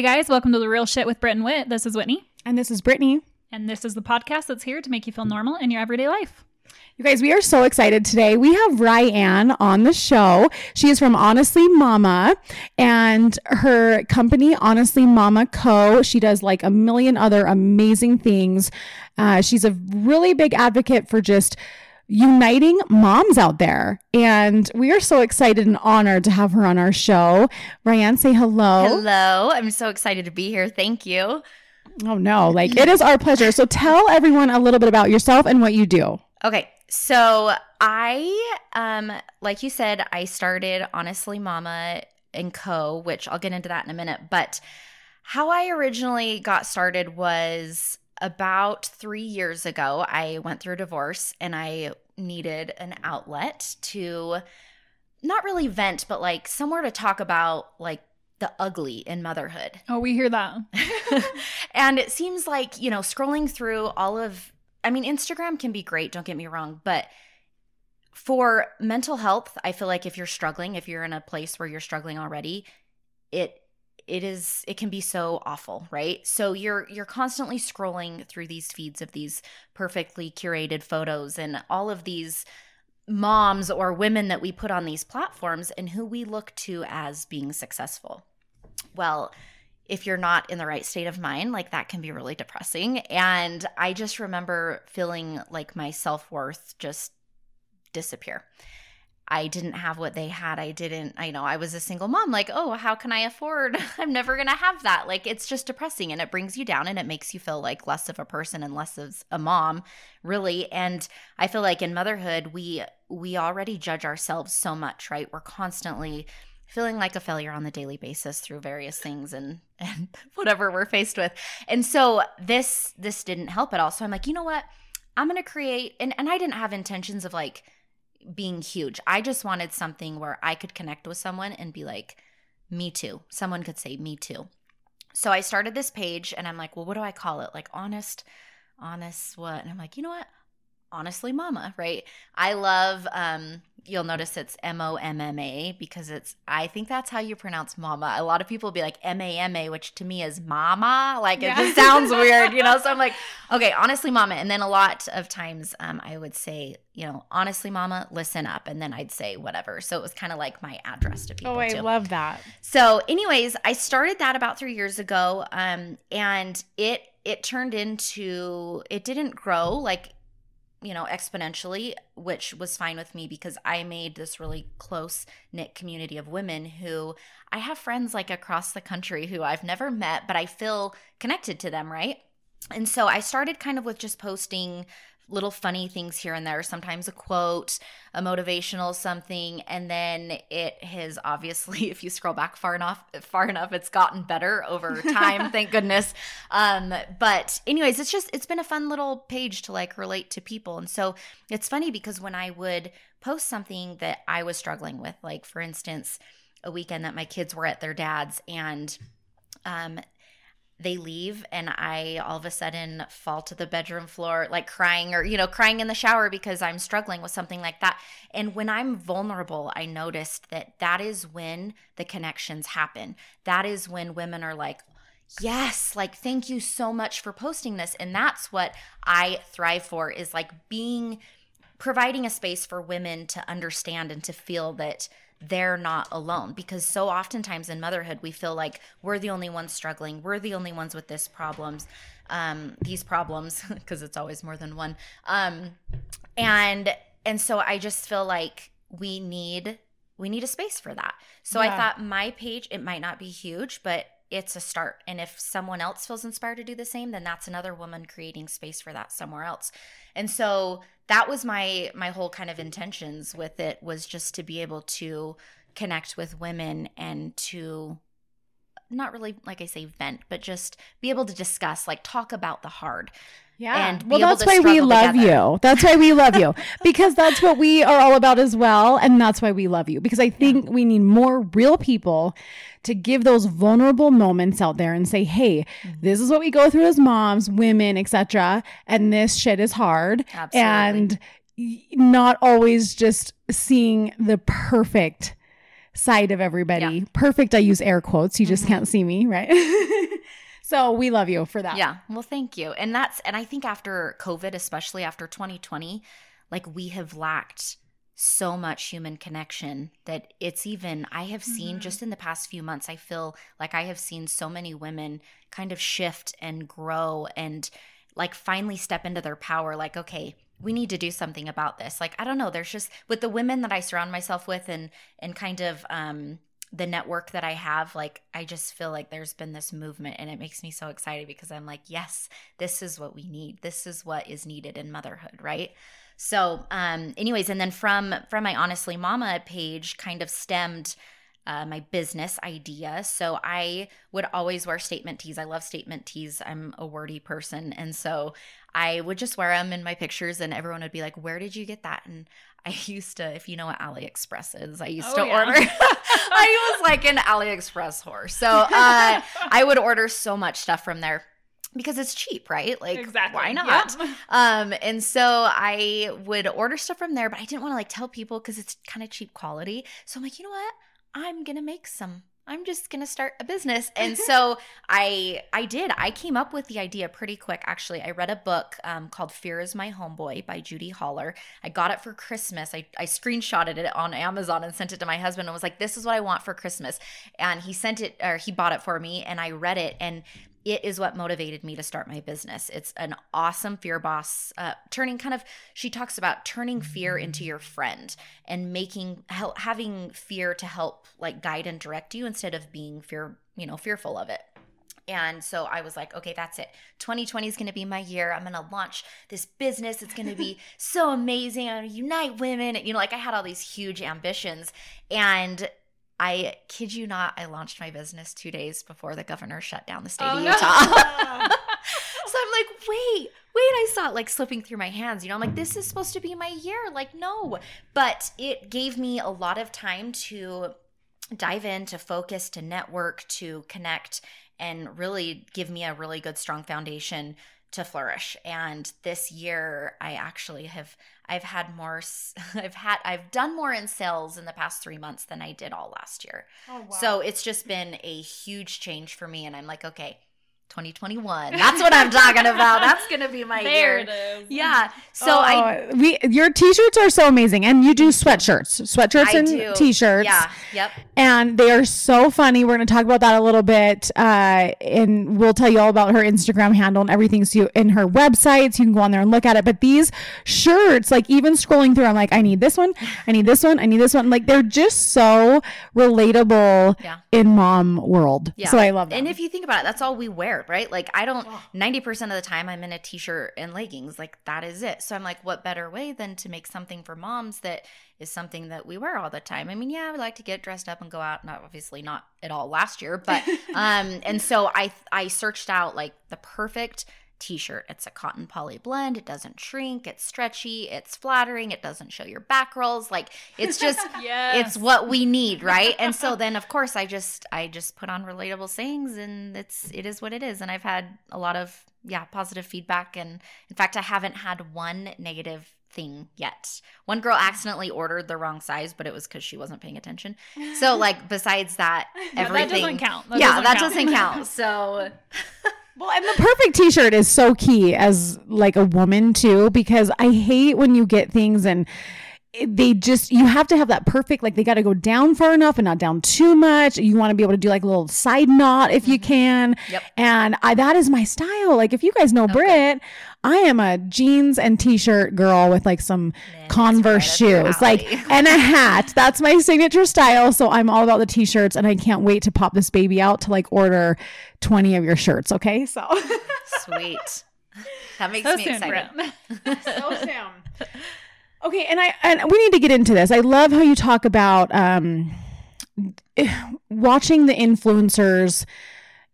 Hey guys, welcome to the Real Shit with Britt and Whit. This is Whitney, And this is Brittany. and this is the podcast that's here to make you feel normal in your everyday life. You guys, we are so excited today. We have Ryan on the show. She is from Honestly Momma and her company, Honestly Momma Co. She does like a million other amazing things. Uh, she's a really big advocate for just uniting moms out there. And we are so excited and honored to have her on our show. Ryan, say hello. Hello. I'm so excited to be here. Thank you. Oh, no. Like, it is our pleasure. So tell everyone a little bit about yourself and what you do. Okay. So I um like you said, I started Honestly Momma and Co, which I'll get into that in a minute, but how I originally got started was about 3 years ago. I went through a divorce and I needed an outlet to not really vent, but like somewhere to talk about like the ugly in motherhood. Oh, we hear that. and it seems like, you know, scrolling through all of, I mean, Instagram can be great, don't get me wrong, but for mental health, I feel like if you're struggling, if you're in a place where you're struggling already, it it is it can be so awful right so you're you're constantly scrolling through these feeds of these perfectly curated photos and all of these moms or women that we put on these platforms and who we look to as being successful well if you're not in the right state of mind, like that can be really depressing. And I just remember feeling like my self worth just disappear. I didn't have what they had. I didn't, I know I was a single mom. Like, oh, how can I afford? I'm never going to have that. Like, it's just depressing and it brings you down and it makes you feel like less of a person and less of a mom, really. And I feel like in motherhood, we, we already judge ourselves so much, right? We're constantly feeling like a failure on the daily basis through various things and and whatever we're faced with. And so this this didn't help at all. So I'm like, you know what? I'm gonna create and, and I didn't have intentions of like being huge. I just wanted something where I could connect with someone and be like, me too. Someone could say me too. So I started this page and I'm like, well, what do I call it? Like honest, honest what? And I'm like, you know what? Honestly momma right? I love um you'll notice it's m-o-m-m-a because it's i think that's how you pronounce mama. A lot of people be like m-a-m-a which to me is mama. Like Yeah. it just sounds weird you know? So i'm like okay honestly momma. And then a lot of times um i would say you know honestly momma listen up. And then i'd say whatever. So it was kind of like my address to people Oh, I too. love that. So, anyways, I started that about three years ago, um, and it it turned into it didn't grow. Like you know exponentially, which was fine with me because I made this really close knit community of women who I have friends like across the country who I've never met, but I feel connected to them, right? And so I started kind of with just posting little funny things here and there, sometimes a quote, a motivational something, and then it has obviously, if you scroll back far enough, far enough, it's gotten better over time, thank goodness. Um, but anyways, it's just it's been a fun little page to like relate to people. And so it's funny because when I would post something that I was struggling with, like for instance, a weekend that my kids were at their dad's and um they leave and I all of a sudden fall to the bedroom floor like crying or you know crying in the shower because I'm struggling with something like that. And when I'm vulnerable, I noticed that that is when the connections happen. That is when women are like Yes, like thank you so much for posting this and that's what I thrive for is like being providing a space for women to understand and to feel that they're not alone because so oftentimes in motherhood we feel like we're the only ones struggling we're the only ones with this problems um these problems because it's always more than one. Um and and so i just feel like we need we need a space for that. So i thought my page it might not be huge but it's a start. And if someone else feels inspired to do the same then that's another woman creating space for that somewhere else. And so that was my my whole kind of intentions with it was just to be able to connect with women and to not really like I say vent, but just be able to discuss, like talk about the hard. Yeah. and well, that's why we love together. you. That's why we love you because that's what we are all about as well. And that's why we love you because I think we need more real people to give those vulnerable moments out there and say, hey, Mm-hmm. this is what we go through as moms, women, etc. And this shit is hard. Absolutely. And not always just seeing the perfect side of everybody. Yeah. Perfect. I use air quotes. You just Mhm. can't see me, right? so we love you for that. Yeah. Well, thank you. And that's and I think after COVID, especially after 2020, like we have lacked so much human connection that it's even I have seen Mhm. just in the past few months, I feel like I have seen so many women kind of shift and grow and like finally step into their power like okay, we need to do something about this. Like I don't know, there's just with the women that I surround myself with and and kind of um the network that I have, like I just feel like there's been this movement and it makes me so excited because I'm like, yes, this is what we need. This is what is needed in motherhood, right? So, um, anyways, and then from from my honestly momma page kind of stemmed uh, my business idea. So I would always wear statement tees. I love statement tees. I'm a wordy person, and so I would just wear them in my pictures, and everyone would be like, "Where did you get that?" And I used to, if you know what AliExpress is, I used Oh, to yeah. order. I was like an AliExpress whore. So uh, I would order so much stuff from there because it's cheap, right? Like, exactly. why not? Yep. Um, and so I would order stuff from there, but I didn't want to like tell people because it's kind of cheap quality. So I'm like, you know what? I'm gonna make some. I'm just gonna start a business. And so I I did. I came up with the idea pretty quick. Actually, I read a book um, called Fear Is My Homeboy by Judi Holler. I got it for Christmas. I, I screenshotted it on Amazon and sent it to my husband and was like, this is what I want for Christmas. And he sent it or he bought it for me and I read it and it is what motivated me to start my business. It's an awesome fear boss, uh, turning kind of, she talks about turning fear into your friend and making, help, having fear to help like guide and direct you instead of being fear, you know, fearful of it. And so I was like, okay, that's it. 2020 is going to be my year. I'm going to launch this business. It's going to be so amazing. I'm going to unite women. You know, like I had all these huge ambitions. And I kid you not, I launched my business two days before the governor shut down the state Oh, of no. Utah. so I'm like, wait, wait, I saw it like slipping through my hands. You know, I'm like, this is supposed to be my year. Like, no. But it gave me a lot of time to dive in, to focus, to network, to connect, and really give me a really good, strong foundation to flourish. And this year, I actually have I've had more I've had I've done more in sales in the past 3 months than I did all last year. Oh, So it's just been a huge change for me and I'm like, okay, 2021. That's what I'm talking about. That's going to be my there year. it is. Yeah. So I Oh, we your t-shirts are so amazing and you do sweatshirts sweatshirts I and do. t-shirts Yeah. Yep. and they are so funny we're going to talk about that a little bit uh, and we'll tell you all about her instagram handle and everything so you in her website so you can go on there and look at it but these shirts like even scrolling through i'm like i need this one i need this one i need this one like they're just so relatable Yeah. in mom world Yeah. so i love them And if you think about it, that's all we wear, right? Like I don't Oh. 90% of the time I'm in a t-shirt and leggings. Like that is it. So I'm like what better way than to make something for moms that is something that we wear all the time. I mean, yeah, we like to get dressed up and go out. Not obviously not at all last year, but um and so I I searched out like the perfect t-shirt. It's a cotton poly blend. It doesn't shrink. It's stretchy. It's flattering. It doesn't show your back rolls. Like it's just Yes. it's what we need right and so then of course i just i just put on relatable sayings and it's it is what it is and i've had a lot of yeah positive feedback and in fact i haven't had one negative thing yet one girl accidentally ordered the wrong size but it was because she wasn't paying attention so like besides that everything that doesn't count. yeah that doesn't count so Well, and the perfect t-shirt is so key as like a woman too because I hate when you get things and they just you have to have that perfect like they got to go down far enough and not down too much. You want to be able to do like a little side knot if you mm-hmm. can. Yep. And I that is my style. Like if you guys know Brit, I am a jeans and t-shirt girl with like some Man, Converse right shoes, like and a hat. That's my signature style. So I'm all about the t-shirts, and I can't wait to pop this baby out to like order twenty of your shirts. Okay, so sweet that makes So me soon, excited so soon. Okay, and I and we need to get into this. I love how you talk about um, watching the influencers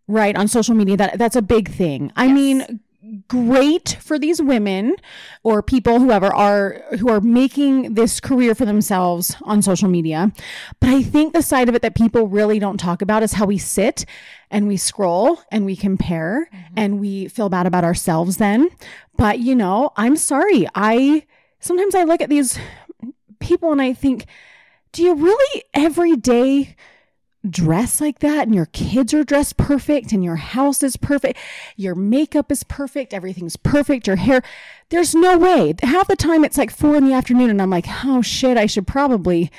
right on social media. That that's a big thing. I Yes. mean, great for these women or people whoever are who are making this career for themselves on social media. But i think the side of it that people really don't talk about is how we sit and we scroll and we compare mm-hmm. and we feel bad about ourselves then. But you know i'm sorry. I sometimes i look at these people and i think do you really every day dress like that and your kids are dressed perfect and your house is perfect your makeup is perfect everything's perfect your hair there's no way half the time it's like four in the afternoon and i'm like oh shit i should probably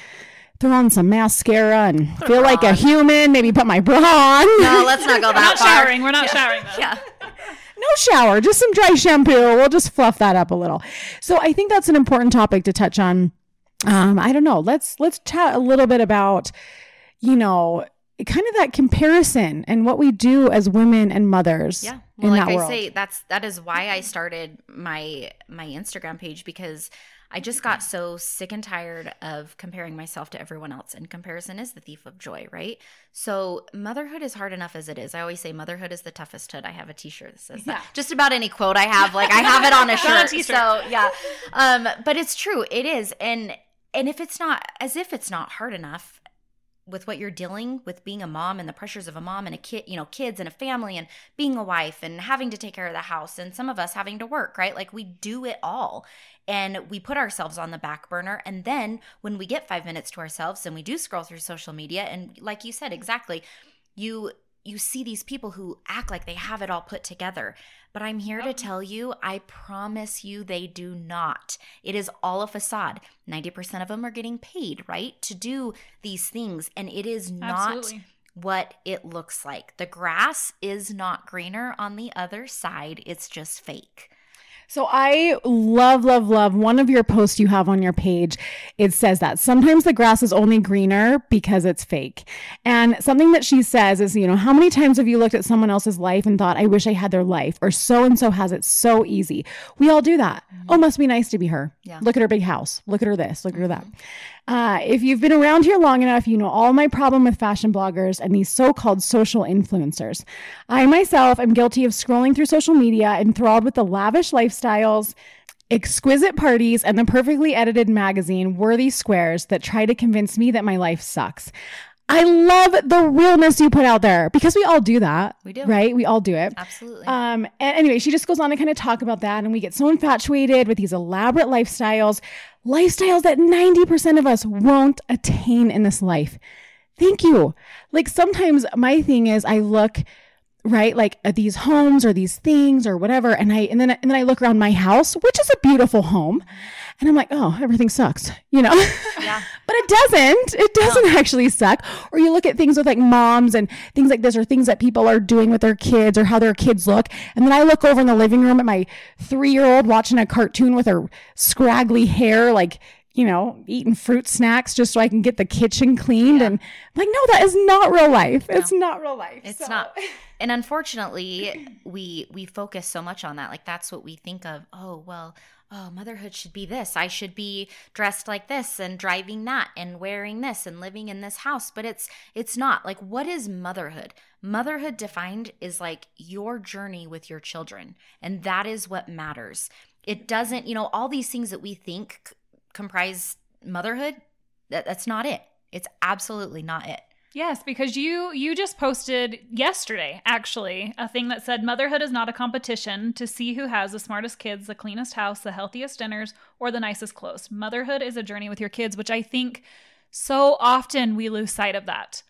throw on some mascara and Put feel bra like a human maybe put my bra on No, let's not go We're not far. showering. We're not showering. Though. Yeah. no shower, just some dry shampoo. We'll just fluff that up a little. So I think that's an important topic to touch on. Um, I don't know. Let's let's chat a little bit about, you know, kind of that comparison and what we do as women and mothers. Yeah. in Well, like that I world. say, that's that is why I started my my Instagram page because I just got so sick and tired of comparing myself to everyone else. And comparison is the thief of joy, right? So motherhood is hard enough as it is. I always say motherhood is the toughest hood. I have a t-shirt that says Yeah. that. Just about any quote I have, like I have it on a It's on a shirt. t-shirt. so yeah. Um, but it's true. It is. And and if it's not as if it's not hard enough with what you're dealing with being a mom and the pressures of a mom and a kid, you know, kids and a family and being a wife and having to take care of the house and some of us having to work, right? Like we do it all. And we put ourselves on the back burner and then when we get 5 minutes to ourselves and we do scroll through social media and like you said exactly, you you see these people who act like they have it all put together. But I'm here to tell you, I promise you they do not. It is all a facade. 90% of them are getting paid, right, to do these things. And it is not Absolutely. what it looks like. The grass is not greener on the other side, it's just fake. So I love, love, love one of your posts you have on your page. It says that sometimes the grass is only greener because it's fake. And something that she says is, you know, how many times have you looked at someone else's life and thought, I wish I had their life, or so and so has it so easy? We all do that. Mm-hmm. Oh, must be nice to be her. Yeah. Look at her big house. Look at her this. Look at her that. Mm-hmm. Uh, if you've been around here long enough, you know all my problem with fashion bloggers and these so called social influencers. I myself am guilty of scrolling through social media enthralled with the lavish lifestyles, exquisite parties, and the perfectly edited magazine worthy squares that try to convince me that my life sucks. I love the realness you put out there because we all do that. We do. Right? We all do it. Absolutely. Um, and anyway, she just goes on to kind of talk about that, and we get so infatuated with these elaborate lifestyles, lifestyles that 90% of us won't attain in this life. Thank you. Like sometimes my thing is I look right like at these homes or these things or whatever and I and then and then I look around my house, which is a beautiful home, and I'm like, "Oh, everything sucks." You know? yeah. But it doesn't. It doesn't actually suck. Or you look at things with like moms and things like this, or things that people are doing with their kids, or how their kids look. And then I look over in the living room at my three year old watching a cartoon with her scraggly hair, like, you know, eating fruit snacks just so I can get the kitchen cleaned. Yeah. And I'm like, no, that is not real life. It's not real life. It's So- not. And unfortunately, we we focus so much on that. Like that's what we think of. Oh, well, oh, motherhood should be this. I should be dressed like this and driving that and wearing this and living in this house. But it's it's not. Like what is motherhood? Motherhood defined is like your journey with your children. And that is what matters. It doesn't, you know, all these things that we think c- comprise motherhood, that, that's not it. It's absolutely not it. Yes, because you you just posted yesterday actually a thing that said motherhood is not a competition to see who has the smartest kids, the cleanest house, the healthiest dinners, or the nicest clothes. Motherhood is a journey with your kids, which I think so often we lose sight of that.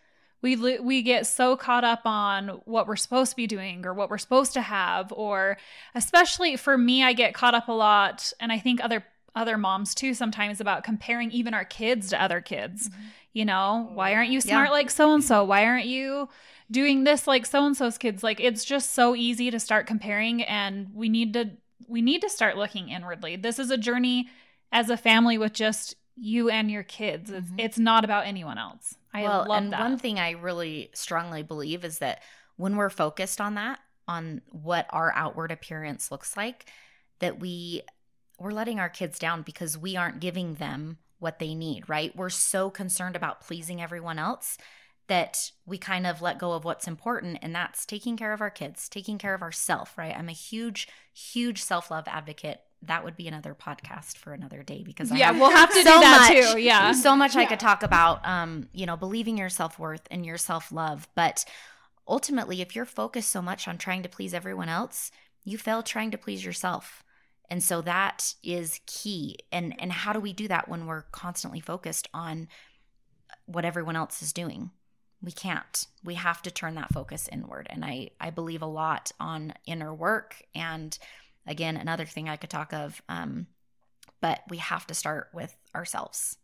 We lo- we get so caught up on what we're supposed to be doing or what we're supposed to have or especially for me I get caught up a lot and I think other other moms too sometimes about comparing even our kids to other kids. Mm-hmm. You know, why aren't you Yeah. smart like so and so? Why aren't you doing this like so and so's kids? Like it's just so easy to start comparing and we need to we need to start looking inwardly. This is a journey as a family with just you and your kids. It's, Mhm. it's not about anyone else. I well, love and that. one thing I really strongly believe is that when we're focused on that, on what our outward appearance looks like, that we we're letting our kids down because we aren't giving them what they need, right? We're so concerned about pleasing everyone else that we kind of let go of what's important and that's taking care of our kids, taking care of ourselves, right? I'm a huge huge self-love advocate. That would be another podcast for another day because I yeah, we'll have to so do that much. too. Yeah. so much I could talk about, um, you know, believing your self worth and your self love. But ultimately, if you're focused so much on trying to please everyone else, you fail trying to please yourself. And so that is key. And and how do we do that when we're constantly focused on what everyone else is doing. We can't. We have to turn that focus inward. And I, I believe a lot on inner work. And again, another thing I could talk of. Um, but we have to start with ourselves.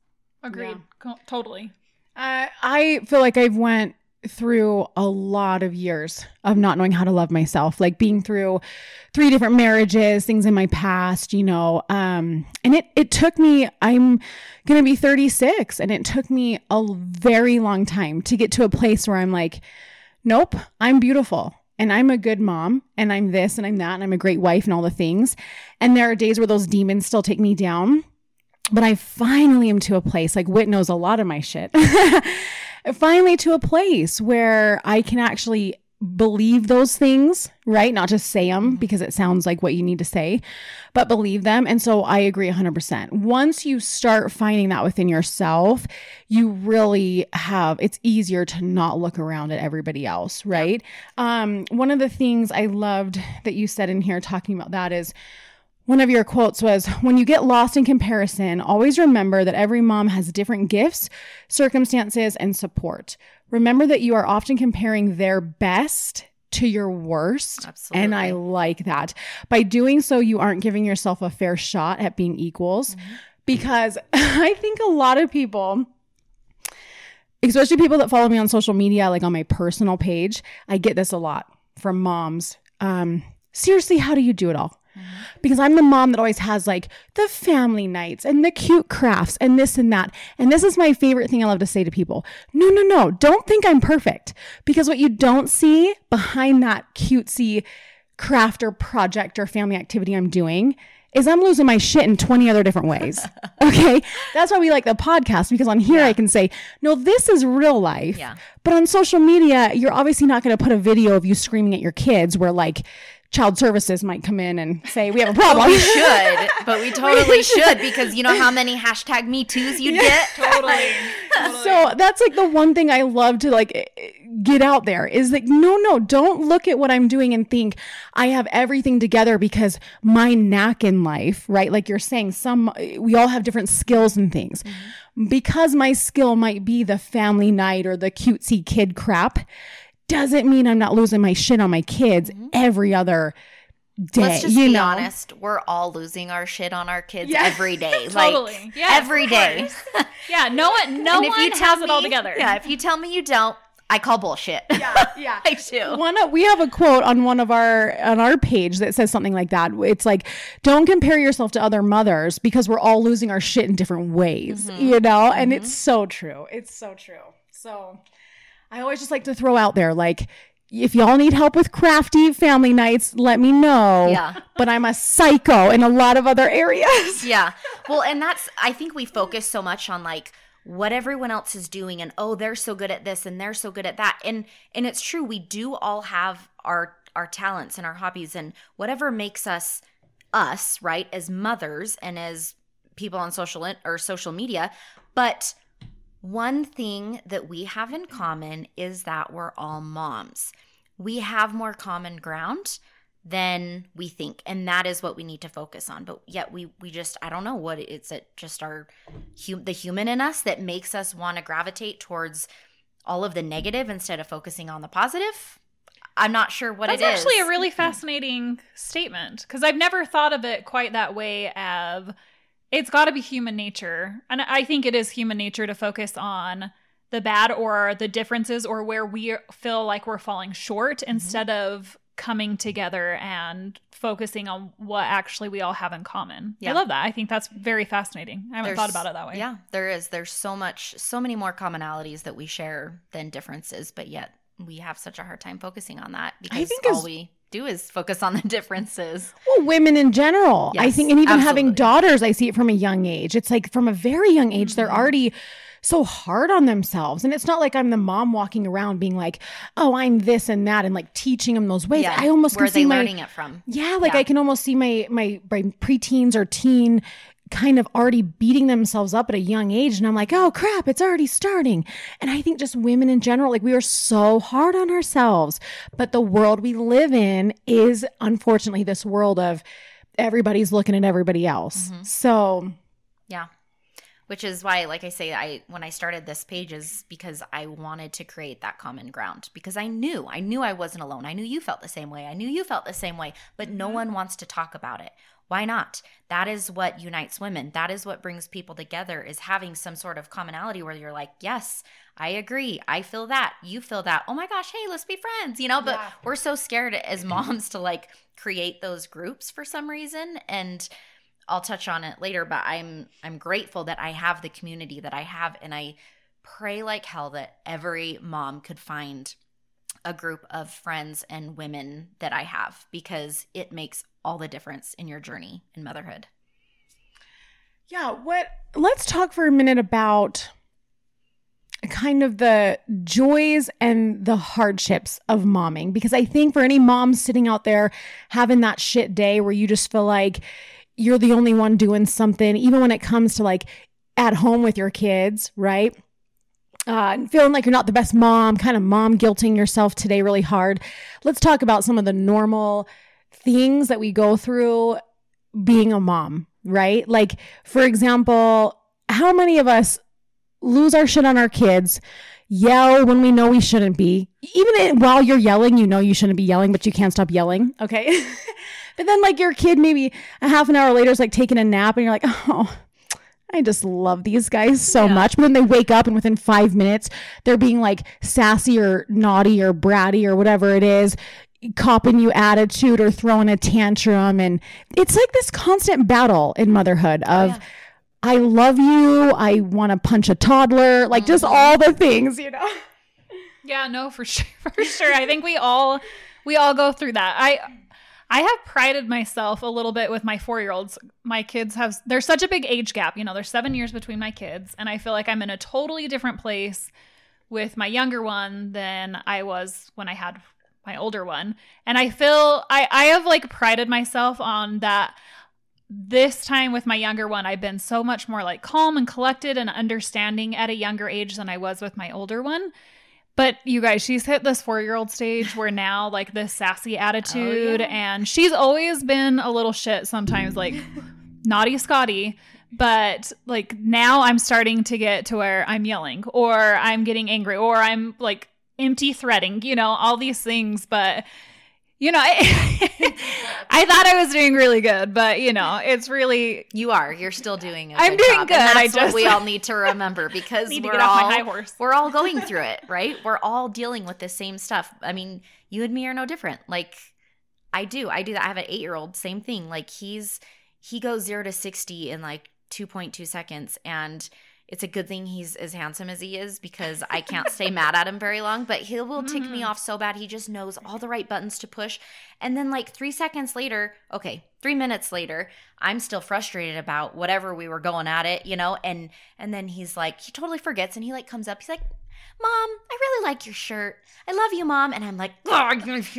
Agreed. Co- Totally. Uh, I feel like I've went through a lot of years of not knowing how to love myself like being through three different marriages things in my past you know um and it it took me i'm to be 36 and it took me a very long time to get to a place where i'm like nope i'm beautiful and I'm a good mom and I'm this and I'm that and I'm a great wife and all the things and there are days where those demons still take me down but I finally am to a place like Whit knows a lot of my shit. finally to a place where I can actually believe those things, right? Not just say them because it sounds like what you need to say, but believe them. And so I agree 100%. Once you start finding that within yourself, you really have it's easier to not look around at everybody else, right? Um one of the things I loved that you said in here talking about that is one of your quotes was When you get lost in comparison, always remember that every mom has different gifts, circumstances, and support. Remember that you are often comparing their best to your worst. Absolutely. And I like that. By doing so, you aren't giving yourself a fair shot at being equals Mm-hmm. because I think a lot of people, especially people that follow me on social media, like on my personal page, I get this a lot from moms. Um, seriously, how do you do it all? Mm-hmm. Because I'm the mom that always has like the family nights and the cute crafts and this and that. And this is my favorite thing I love to say to people. No, no, no. Don't think I'm perfect. Because what you don't see behind that cutesy craft or project or family activity I'm doing is I'm losing my shit in 20 other different ways. Okay. That's why we like the podcast because on here I can say, no, this is real life. Yeah. But on social media, you're obviously not going to put a video of you screaming at your kids where like child services might come in and say, we have a problem. We should, but we totally should because you know how many hashtag me too's you'd get? Totally. so that's like the one thing I love to like get out there is like, no, no, don't look at what I'm doing and think I have everything together because my knack in life, right? Like you're saying, some, we all have different skills and things. Mm-hmm. Because my skill might be the family night or the cutesy kid crap, doesn't mean I'm not losing my shit on my kids every other day. Let's just you be know? honest. We're all losing our shit on our kids every day. Totally. Like Yeah, every day. Yeah. No one. No and if one you tell has it all together. Yeah, if you tell me you don't, I call bullshit. Yeah, yeah. I do. One we have a quote on one of our on our page that says something like that. It's like, "Don't compare yourself to other mothers because we're all losing our shit in different ways." Mm-hmm. You know, and it's so true. It's so true. So, I always just like to throw out there, like, if y'all need help with crafty family nights, let me know. Yeah. But I'm a psycho in a lot of other areas. yeah. Well, and that's I think we focus so much on like what everyone else is doing and oh they're so good at this and they're so good at that. And and it's true we do all have our our talents and our hobbies and whatever makes us us, right? As mothers and as people on social in- or social media, but one thing that we have in common is that we're all moms. We have more common ground than we think and that is what we need to focus on but yet we we just i don't know what it's it just our hum, the human in us that makes us want to gravitate towards all of the negative instead of focusing on the positive i'm not sure what it is. That's it is actually a really fascinating statement because I've never thought of it quite that way. Of it's got to be human nature, and I think it is human nature to focus on the bad or the differences or where we feel like we're falling short Mm-hmm. instead of coming together and focusing on what actually we all have in common. Yeah. I love that. I think that's very fascinating. I haven't There's- thought about it that way. yeah there is there's so much so many more commonalities that we share than differences but yet we have such a hard time focusing on that because think all we do is focus on the differences Well, women in general. I think, and even having daughters, I see it from a young age. It's like from a very young age, they're Mhm. already so hard on themselves. And it's not like I'm the mom walking around being like, oh, I'm this and that, and like teaching them those ways. I almost where can are they see my, learning it from yeah, like Yeah. I can almost see my, my, my preteens or teen kind of already beating themselves up at a young age. And I'm like, oh crap, it's already starting. And I think just women in general, like we are so hard on ourselves. But the world we live in is unfortunately this world of everybody's looking at everybody else. Mhm. So Yeah. which is why like i say i when i started this page is because i wanted to create that common ground because i knew i knew i wasn't alone i knew you felt the same way i knew you felt the same way but no Mm-hmm. one wants to talk about it why not? That is what unites women. That is what brings people together is having some sort of commonality where you're like yes i agree. I feel that. You feel that. Oh my gosh hey let's be friends you know? But Yeah. we're so scared as moms to like create those groups for some reason and I'll touch on it later, but I'm I'm grateful that I have the community that I have and I pray like hell that every mom could find a group of friends and women that I have because it makes all the difference in your journey in motherhood. Yeah, what let's talk for a minute about kind of the joys and the hardships of momming because I think for any mom sitting out there having that shit day where you just feel like you're the only one doing something even when it comes to like at home with your kids, right? Uh, feeling like you're not the best mom, kind of mom guilting yourself today really hard. Let's talk about some of the normal things that we go through being a mom, right? Like, for example, how many of us lose our shit on our kids, yell when we know we shouldn't be? Even while you're yelling, you know you shouldn't be yelling, but you can't stop yelling, okay? but then, like, your kid maybe a half an hour later is like taking a nap, and you're like, oh, I just love these guys so Yeah. much. But then they wake up, and within five minutes, they're being like sassy or naughty or bratty or whatever it is, copping you attitude or throwing a tantrum. And it's like this constant battle in motherhood of, yeah. I love you. I want to punch a toddler, like just mm-hmm. all the things, you know? Yeah, no, for sure, for sure. I think we all we all go through that. I I have prided myself a little bit with my four year olds. My kids have there's such a big age gap. You know, there's seven years between my kids, and I feel like I'm in a totally different place with my younger one than I was when I had my older one. And I feel I I have like prided myself on that this time with my younger one, I've been so much more like calm and collected and understanding at a younger age than I was with my older one. But you guys, she's hit this four year old stage where now, like, this sassy oh, attitude, yeah. and she's always been a little shit sometimes, like, naughty Scotty. But, like, now I'm starting to get to where I'm yelling, or I'm getting angry, or I'm, like, empty threading, you know, all these things. But, you know, I, I thought I was doing really good, but, you know, it's really, You are. You're still doing it. I'm good doing job. good. And I that's what we all need to remember because we're all my high horse. we're all going through it, right? We're all dealing with the same stuff. I mean, you and me are no different. Like I do. I do that. I have an 8-year-old, same thing. Like he's he goes 0 to 60 in like 2.2 seconds and it's a good thing he's as handsome as he is because I can't stay mad at him very long, but he will tick me Mhm. off so bad. He just knows all the right buttons to push. And then like 3 seconds later, okay, 3 minutes later, I'm still frustrated about whatever we were going at it, you know? And and then he's like he totally forgets and he like comes up. He's like, "Mom, I really like your shirt. I love you, mom." And I'm like, oh,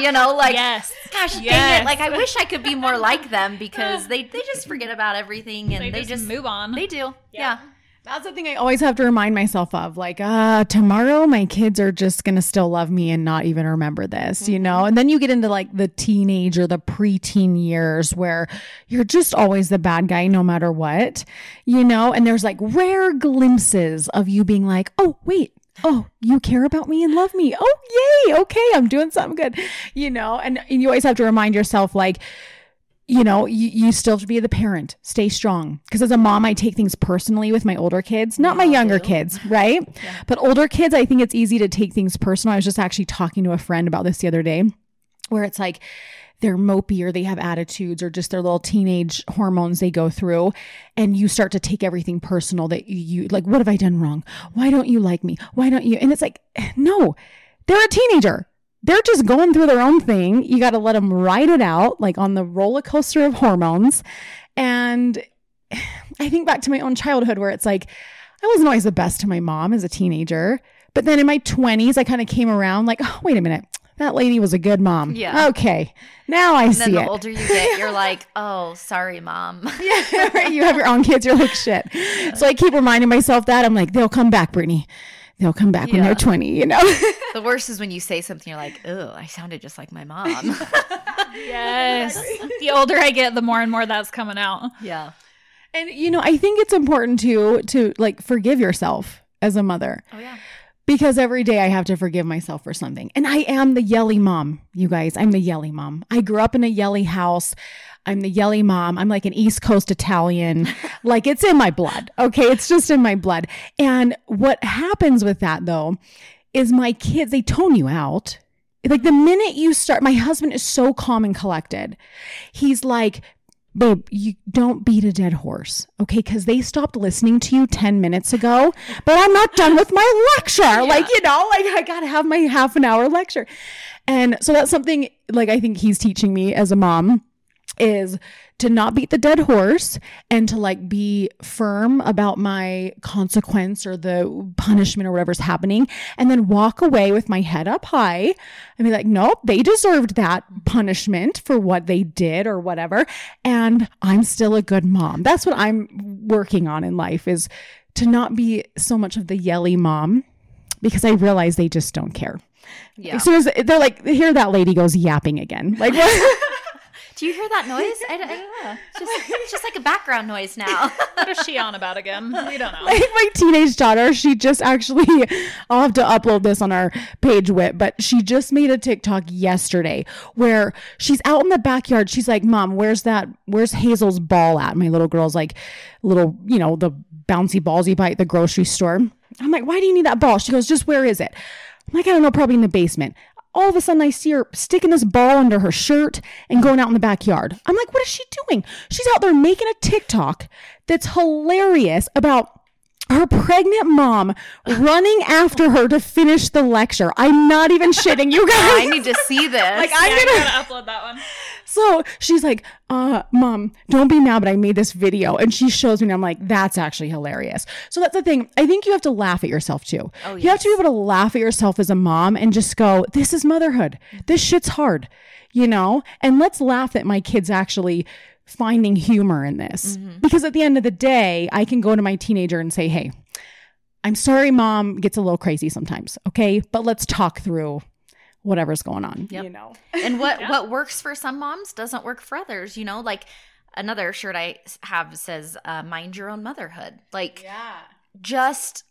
you know, like yes. gosh dang Yes. it. Like I wish I could be more like them because they they just forget about everything and They, they, just, just, move on. they do. Yeah. That's the thing I always have to remind myself of. Like, uh, tomorrow my kids are just gonna still love me and not even remember this, you know? And then you get into like the teenage or the preteen years where you're just always the bad guy no matter what, you know? And there's like rare glimpses of you being like, oh, wait. Oh, you care about me and love me. Oh, yay. Okay, I'm doing something good. You know, and, and you always have to remind yourself, like, you know, you, you still have to be the parent. Stay strong. Because as a mom, I take things personally with my older kids, not my younger kids, right? But older kids, I think it's easy to take things personal. I was just actually talking to a friend about this the other day, where it's like they're mopey or they have attitudes or just their little teenage hormones they go through. And you start to take everything personal that you like, what have I done wrong? Why don't you like me? Why don't you? And it's like, no, they're a teenager they're just going through their own thing. You got to let them ride it out, like on the roller coaster of hormones. And I think back to my own childhood where it's like, I wasn't always the best to my mom as a teenager. But then in my 20s, I kind of came around like, oh, wait a minute. That lady was a good mom. Yeah. Okay. Now I And see then the it. older you get, you're like, "Oh, sorry, mom." yeah, right. You have your own kids. You're like, shit. So I keep reminding myself that. I'm like, they'll come back, Brittany. They'll come back when they're 20, you know? The worst is when you say something you're like, "Oh, I sounded just like my mom." Yes. the older I get, the more and more that's coming out. yeah. And you know, I think it's important to to like forgive yourself as a mother. Oh yeah. Because every day I have to forgive myself for something. And I am the yelly mom, you guys. I'm the yelly mom. I grew up in a yelly house. I'm the yelly mom. I'm like an East Coast Italian. like it's in my blood. Okay. It's just in my blood. And what happens with that though is my kids, they tone you out. Like the minute you start, my husband is so calm and collected. He's like, babe, you don't beat a dead horse, okay? Because they stopped listening to you 10 minutes ago, but I'm not done with my lecture. Yeah. Like, you know, like I got to have my half an hour lecture. And so that's something like I think he's teaching me as a mom is to not beat the dead horse and to like be firm about my consequence or the punishment or whatever's happening and then walk away with my head up high and be like nope they deserved that punishment for what they did or whatever and i'm still a good mom that's what i'm working on in life is to not be so much of the yelly mom because i realize they just don't care yeah. As soon as they're like, here that lady goes yapping again. Like, Do you hear that noise? I, I, yeah. it's, just, it's just like a background noise now. what is she on about again? We don't know. Like my teenage daughter, she just actually, I'll have to upload this on our page, Whit, but she just made a TikTok yesterday where she's out in the backyard. She's like, Mom, where's that? Where's Hazel's ball at? My little girl's like, little, you know, the bouncy balls you buy at the grocery store. I'm like, why do you need that ball? She goes, just where is it? I'm like, I don't know, probably in the basement all of a sudden I see her sticking this ball under her shirt and going out in the backyard. I'm like, what is she doing? She's out there making a TikTok that's hilarious about her pregnant mom running after her to finish the lecture. I'm not even shitting you guys. I need to see this. Like I'm yeah, gonna upload that one. So she's like, uh, mom, don't be mad, but I made this video. And she shows me, and I'm like, that's actually hilarious. So that's the thing. I think you have to laugh at yourself too. Oh, yes. You have to be able to laugh at yourself as a mom and just go, this is motherhood. This shit's hard, you know? And let's laugh that my kids actually finding humor in this. Mm-hmm. Because at the end of the day, I can go to my teenager and say, hey, I'm sorry mom gets a little crazy sometimes, okay? But let's talk through whatever's going on, yep. you know. and what yeah. what works for some moms doesn't work for others, you know? Like another shirt I have says uh, mind your own motherhood. Like yeah. just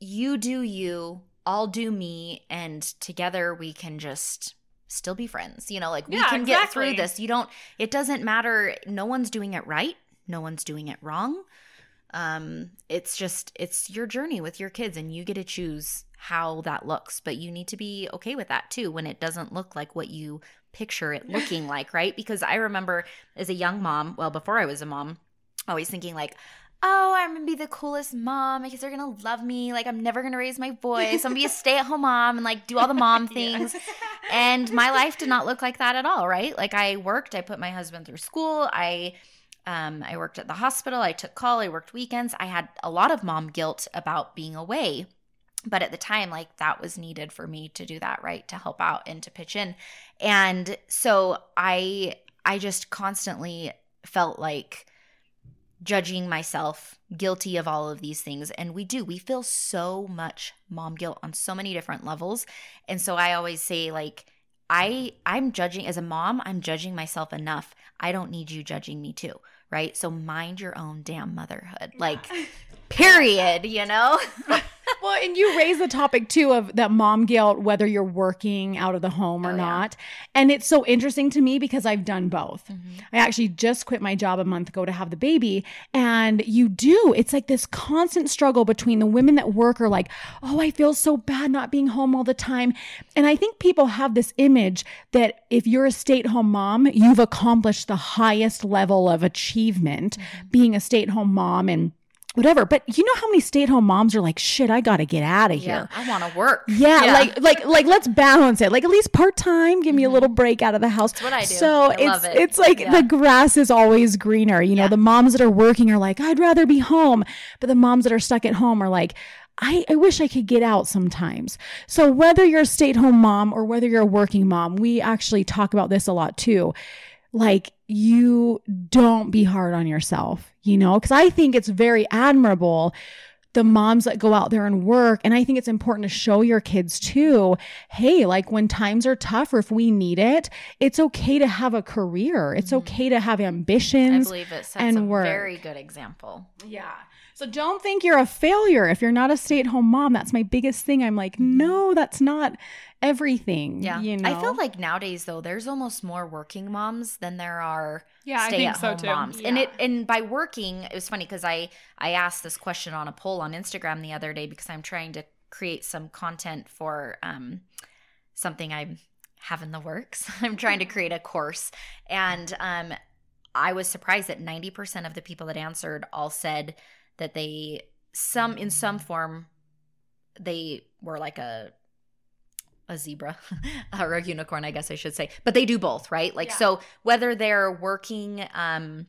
you do you, I'll do me and together we can just still be friends. You know, like we can exactly. get through this. You don't it doesn't matter no one's doing it right, no one's doing it wrong. Um it's just it's your journey with your kids and you get to choose how that looks, but you need to be okay with that too when it doesn't look like what you picture it looking like, right? Because I remember as a young mom, well before I was a mom, always thinking like oh, I'm gonna be the coolest mom because they're gonna love me. Like, I'm never gonna raise my voice. I'm gonna be a stay at home mom and like do all the mom things. and my life did not look like that at all, right? Like, I worked, I put my husband through school, I um, I worked at the hospital, I took call, I worked weekends. I had a lot of mom guilt about being away. But at the time, like that was needed for me to do that, right? To help out and to pitch in. And so I I just constantly felt like judging myself, guilty of all of these things. And we do, we feel so much mom guilt on so many different levels. And so I always say, like, I I'm judging as a mom, I'm judging myself enough. I don't need you judging me too, right? So mind your own damn motherhood. Like period, you know? well, and you raise the topic too of that mom guilt, whether you're working out of the home or oh, not. Yeah. And it's so interesting to me because I've done both. Mm-hmm. I actually just quit my job a month ago to have the baby. And you do, it's like this constant struggle between the women that work are like, oh, I feel so bad not being home all the time. And I think people have this image that if you're a stay at home mom, you've accomplished the highest level of achievement mm-hmm. being a stay at home mom and whatever. But you know how many stay-at-home moms are like, shit, I gotta get out of here. Yeah, I want to work. Yeah, yeah, like like like let's balance it. Like at least part-time, give me a little mm-hmm. break out of the house. That's what I do. So I it's it. it's like yeah. the grass is always greener. You know, the moms that are working are like, I'd rather be home. But the moms that are stuck at home are like, I, I wish I could get out sometimes. So whether you're a stay-at-home mom or whether you're a working mom, we actually talk about this a lot too like you don't be hard on yourself, you know, because I think it's very admirable the moms that go out there and work. And I think it's important to show your kids too hey, like when times are tough or if we need it, it's okay to have a career. It's Mhm. okay to have ambitions. I ambitions. believe it sets and a work. very good example. Yeah. So don't think you're a failure if you're not a stay at home mom. That's my biggest thing. I'm like, no, that's not everything. Yeah. You know? I feel like nowadays though, there's almost more working moms than there are Yeah, I stay think at so home too. moms. And it and by working, it was funny because I I asked this question on a poll on Instagram the other day because I'm trying to create some content for um something I have in the works. I'm trying to create a course and um I was surprised that 90% of the people that answered all said that they some in some form they were like a a zebra or a unicorn i guess i should say. But they do both right? Like Yeah. so whether they're working um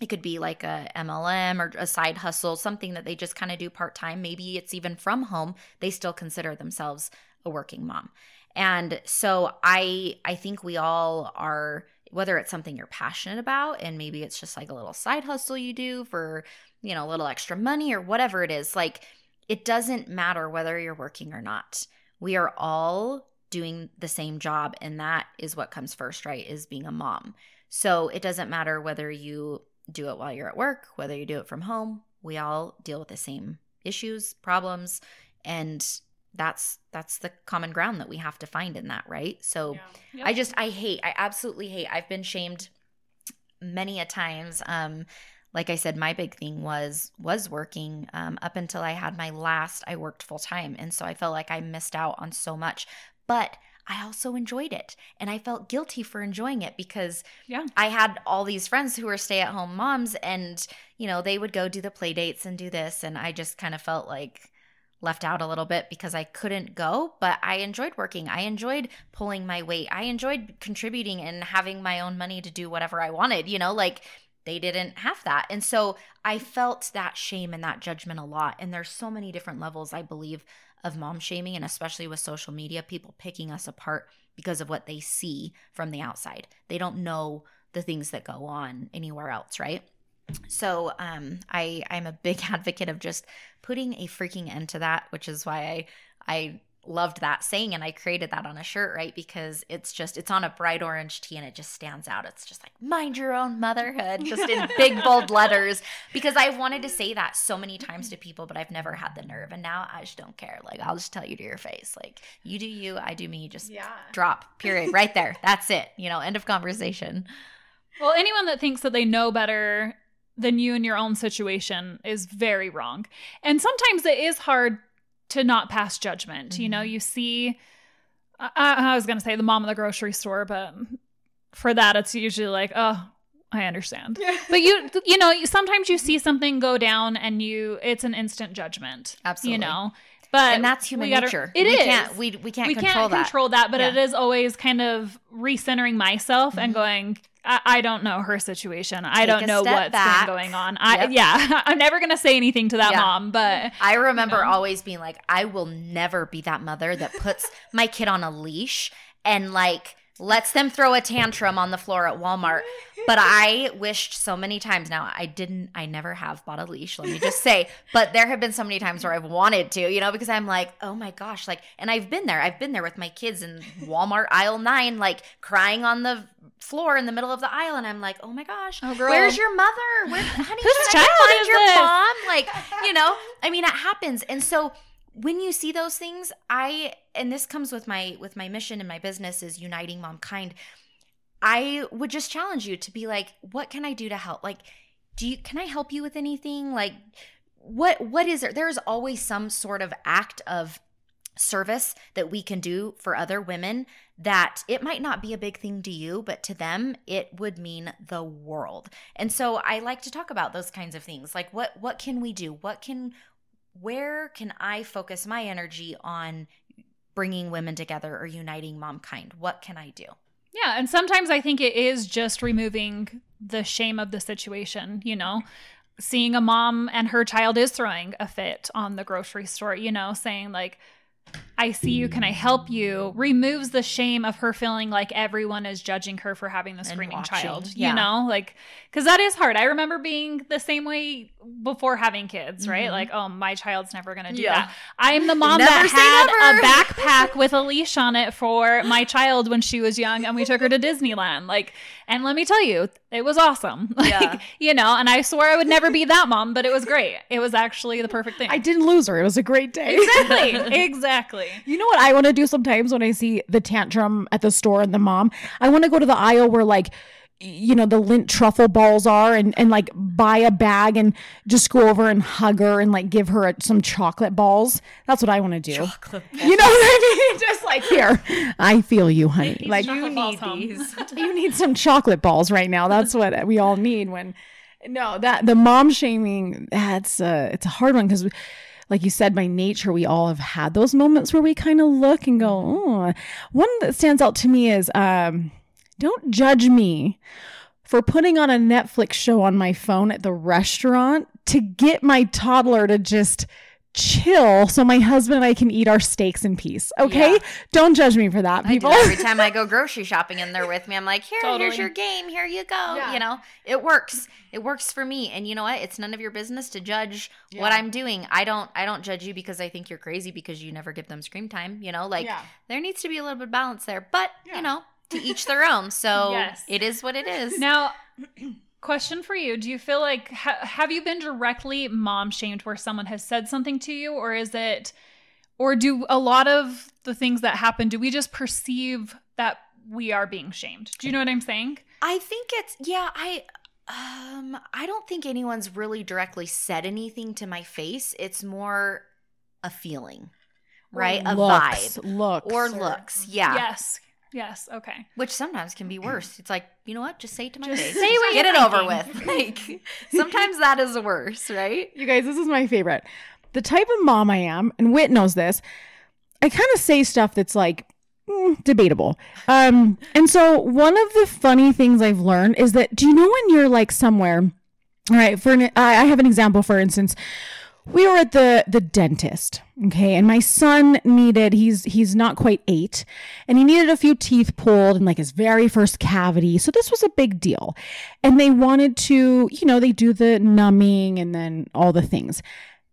it could be like a mlm or a side hustle something that they just kind of do part-time. Maybe it's even from home they still consider themselves a working mom. And so i i think we all are whether it's something you're passionate about and maybe it's just like a little side hustle you do for you know a little extra money or whatever it is like it doesn't matter whether you're working or not. We are all doing the same job and that is what comes first right is being a mom. So it doesn't matter whether you do it while you're at work whether you do it from home we all deal with the same issues problems and that's that's the common ground that we have to find in that right so Yep. I just I hate I absolutely hate. I've been shamed many a times. Um like I said my big thing was was working um up until I had my last I worked full time and so I felt like I missed out on so much. But I also enjoyed it and I felt guilty for enjoying it because Yeah. I had all these friends who were stay-at-home moms and you know they would go do the play dates and do this and I just kind of felt like left out a little bit because I couldn't go, but I enjoyed working. I enjoyed pulling my weight. I enjoyed contributing and having my own money to do whatever I wanted, you know, like they didn't have that. And so I felt that shame and that judgment a lot. And there's so many different levels, I believe, of mom shaming, and especially with social media, people picking us apart because of what they see from the outside. They don't know the things that go on anywhere else, right? So um, I I'm a big advocate of just putting a freaking end to that, which is why I I loved that saying and I created that on a shirt, right? Because it's just it's on a bright orange tee and it just stands out. It's just like mind your own motherhood, just in big bold letters. Because I've wanted to say that so many times to people, but I've never had the nerve. And now I just don't care. Like I'll just tell you to your face. Like you do you, I do me, just yeah. drop. Period. Right there. That's it. You know, end of conversation. Well, anyone that thinks that they know better than you in your own situation is very wrong. And sometimes it is hard to not pass judgment. You know, Mhm. you see, I, I was going to say the mom in the grocery store, but for that, it's usually like, oh, I understand. But you, you know, sometimes you see something go down and you, it's an instant judgment. Absolutely. You know, but and that's human we gotta- nature. It we is. Can't, we we can't we control can't that. control that, but Yeah. it is always kind of recentering myself and Mhm. going. I, I don't know her situation. I Take don't know what's back. been going on. I Yep. yeah, I'm never gonna say anything to that Yeah. mom, but I remember know? always being like, I will never be that mother that puts my kid on a leash and like lets them throw a tantrum on the floor at Walmart. But I wished so many times now I didn't I never have bought a leash, let me just say. But there have been so many times where I've wanted to, you know, because I'm like, oh my gosh, like and I've been there. I've been there with my kids in Walmart aisle nine, like crying on the floor in the middle of the aisle, and I'm like, oh my gosh, Oh, where's your mother? Where, honey, Whose can I child find is your this? mom? Like, you know, I mean, it happens, and so when you see those things, I and this comes with my with my mission and my business is uniting mom kind. I would just challenge you to be like, what can I do to help? Like, do you can I help you with anything? Like, what what is there? There's always some sort of act of service that we can do for other women that it might not be a big thing to you, but to them it would mean the world. And so I like to talk about those kinds of things. Like what what can we do? What can where can I focus my energy on bringing women together or uniting momkind? What can I do? yeah. And sometimes I think it is just removing the shame of the situation. You know, seeing a mom and her child is throwing a fit on the grocery store. You know, saying like. I see you, can I help you? removes the shame of her feeling like everyone is judging her for having the screaming child. yeah. You know, like, because that is hard. I remember being the same way before having kids, right? Mhm. Like, oh, my child's never going to do Yeah. that. I am the mom Never that had a backpack with a leash on it for my child when she was young, and we took her to Disneyland. Like, and let me tell you, it was awesome. Like, Yeah. you know, and I swore I would never be that mom, but it was great. It was actually the perfect thing. I didn't lose her. It was a great day. exactly, exactly. You know what I want to do sometimes when I see the tantrum at the store and the mom? I want to go to the aisle where like you know the Lindt truffle balls are and and like buy a bag and just go over and hug her and like give her a, some chocolate balls. That's what I want to do. Chocolate You know what I mean? Just like here, I feel you, honey. These Like you need these. you need some chocolate balls right now. That's what we all need when no, that the mom shaming, that's uh it's a hard one because like you said, by nature, we all have had those moments where we kind of look and go, oh. One that stands out to me is um, don't judge me for putting on a Netflix show on my phone at the restaurant to get my toddler to just chill so my husband and I can eat our steaks in peace. Okay? Yeah. Don't judge me for that, I do people. every time I go grocery shopping and they're with me. I'm like, here, Totally. here's your game. Here you go. Yeah. You know, it works. It works for me. And you know what? It's none of your business to judge what I'm doing. I don't. I don't judge you because I think you're crazy because you never give them screen time. You know, like Yeah. there needs to be a little bit of balance there. But Yeah. you know, to each their own. So Yes. it is what it is. Now, question for you: Do you feel like ha- have you been directly mom shamed where someone has said something to you, or is it, or do a lot of the things that happen? Do we just perceive that we are being shamed? Do you know what I'm saying? I think it's yeah, I um I don't think anyone's really directly said anything to my face. It's more a feeling. Right? A looks, vibe. looks, Or looks. Yeah. Yes. Yes. Okay. Which sometimes can be worse. It's like, you know what? Just say it to my Just face. say what Get it over with. Like sometimes that is worse, right? You guys, this is my favorite. The type of mom I am, and Whit knows this, I kind of say stuff that's like mm, debatable. Um, and so one of the funny things I've learned is that do you know when you're like somewhere, all right, for an, I I have an example, for instance, we were at the the dentist okay? And my son needed he's he's not quite eight and he needed a few teeth pulled in like his very first cavity. So this was a big deal. And they wanted to you know they do the numbing and then all the things.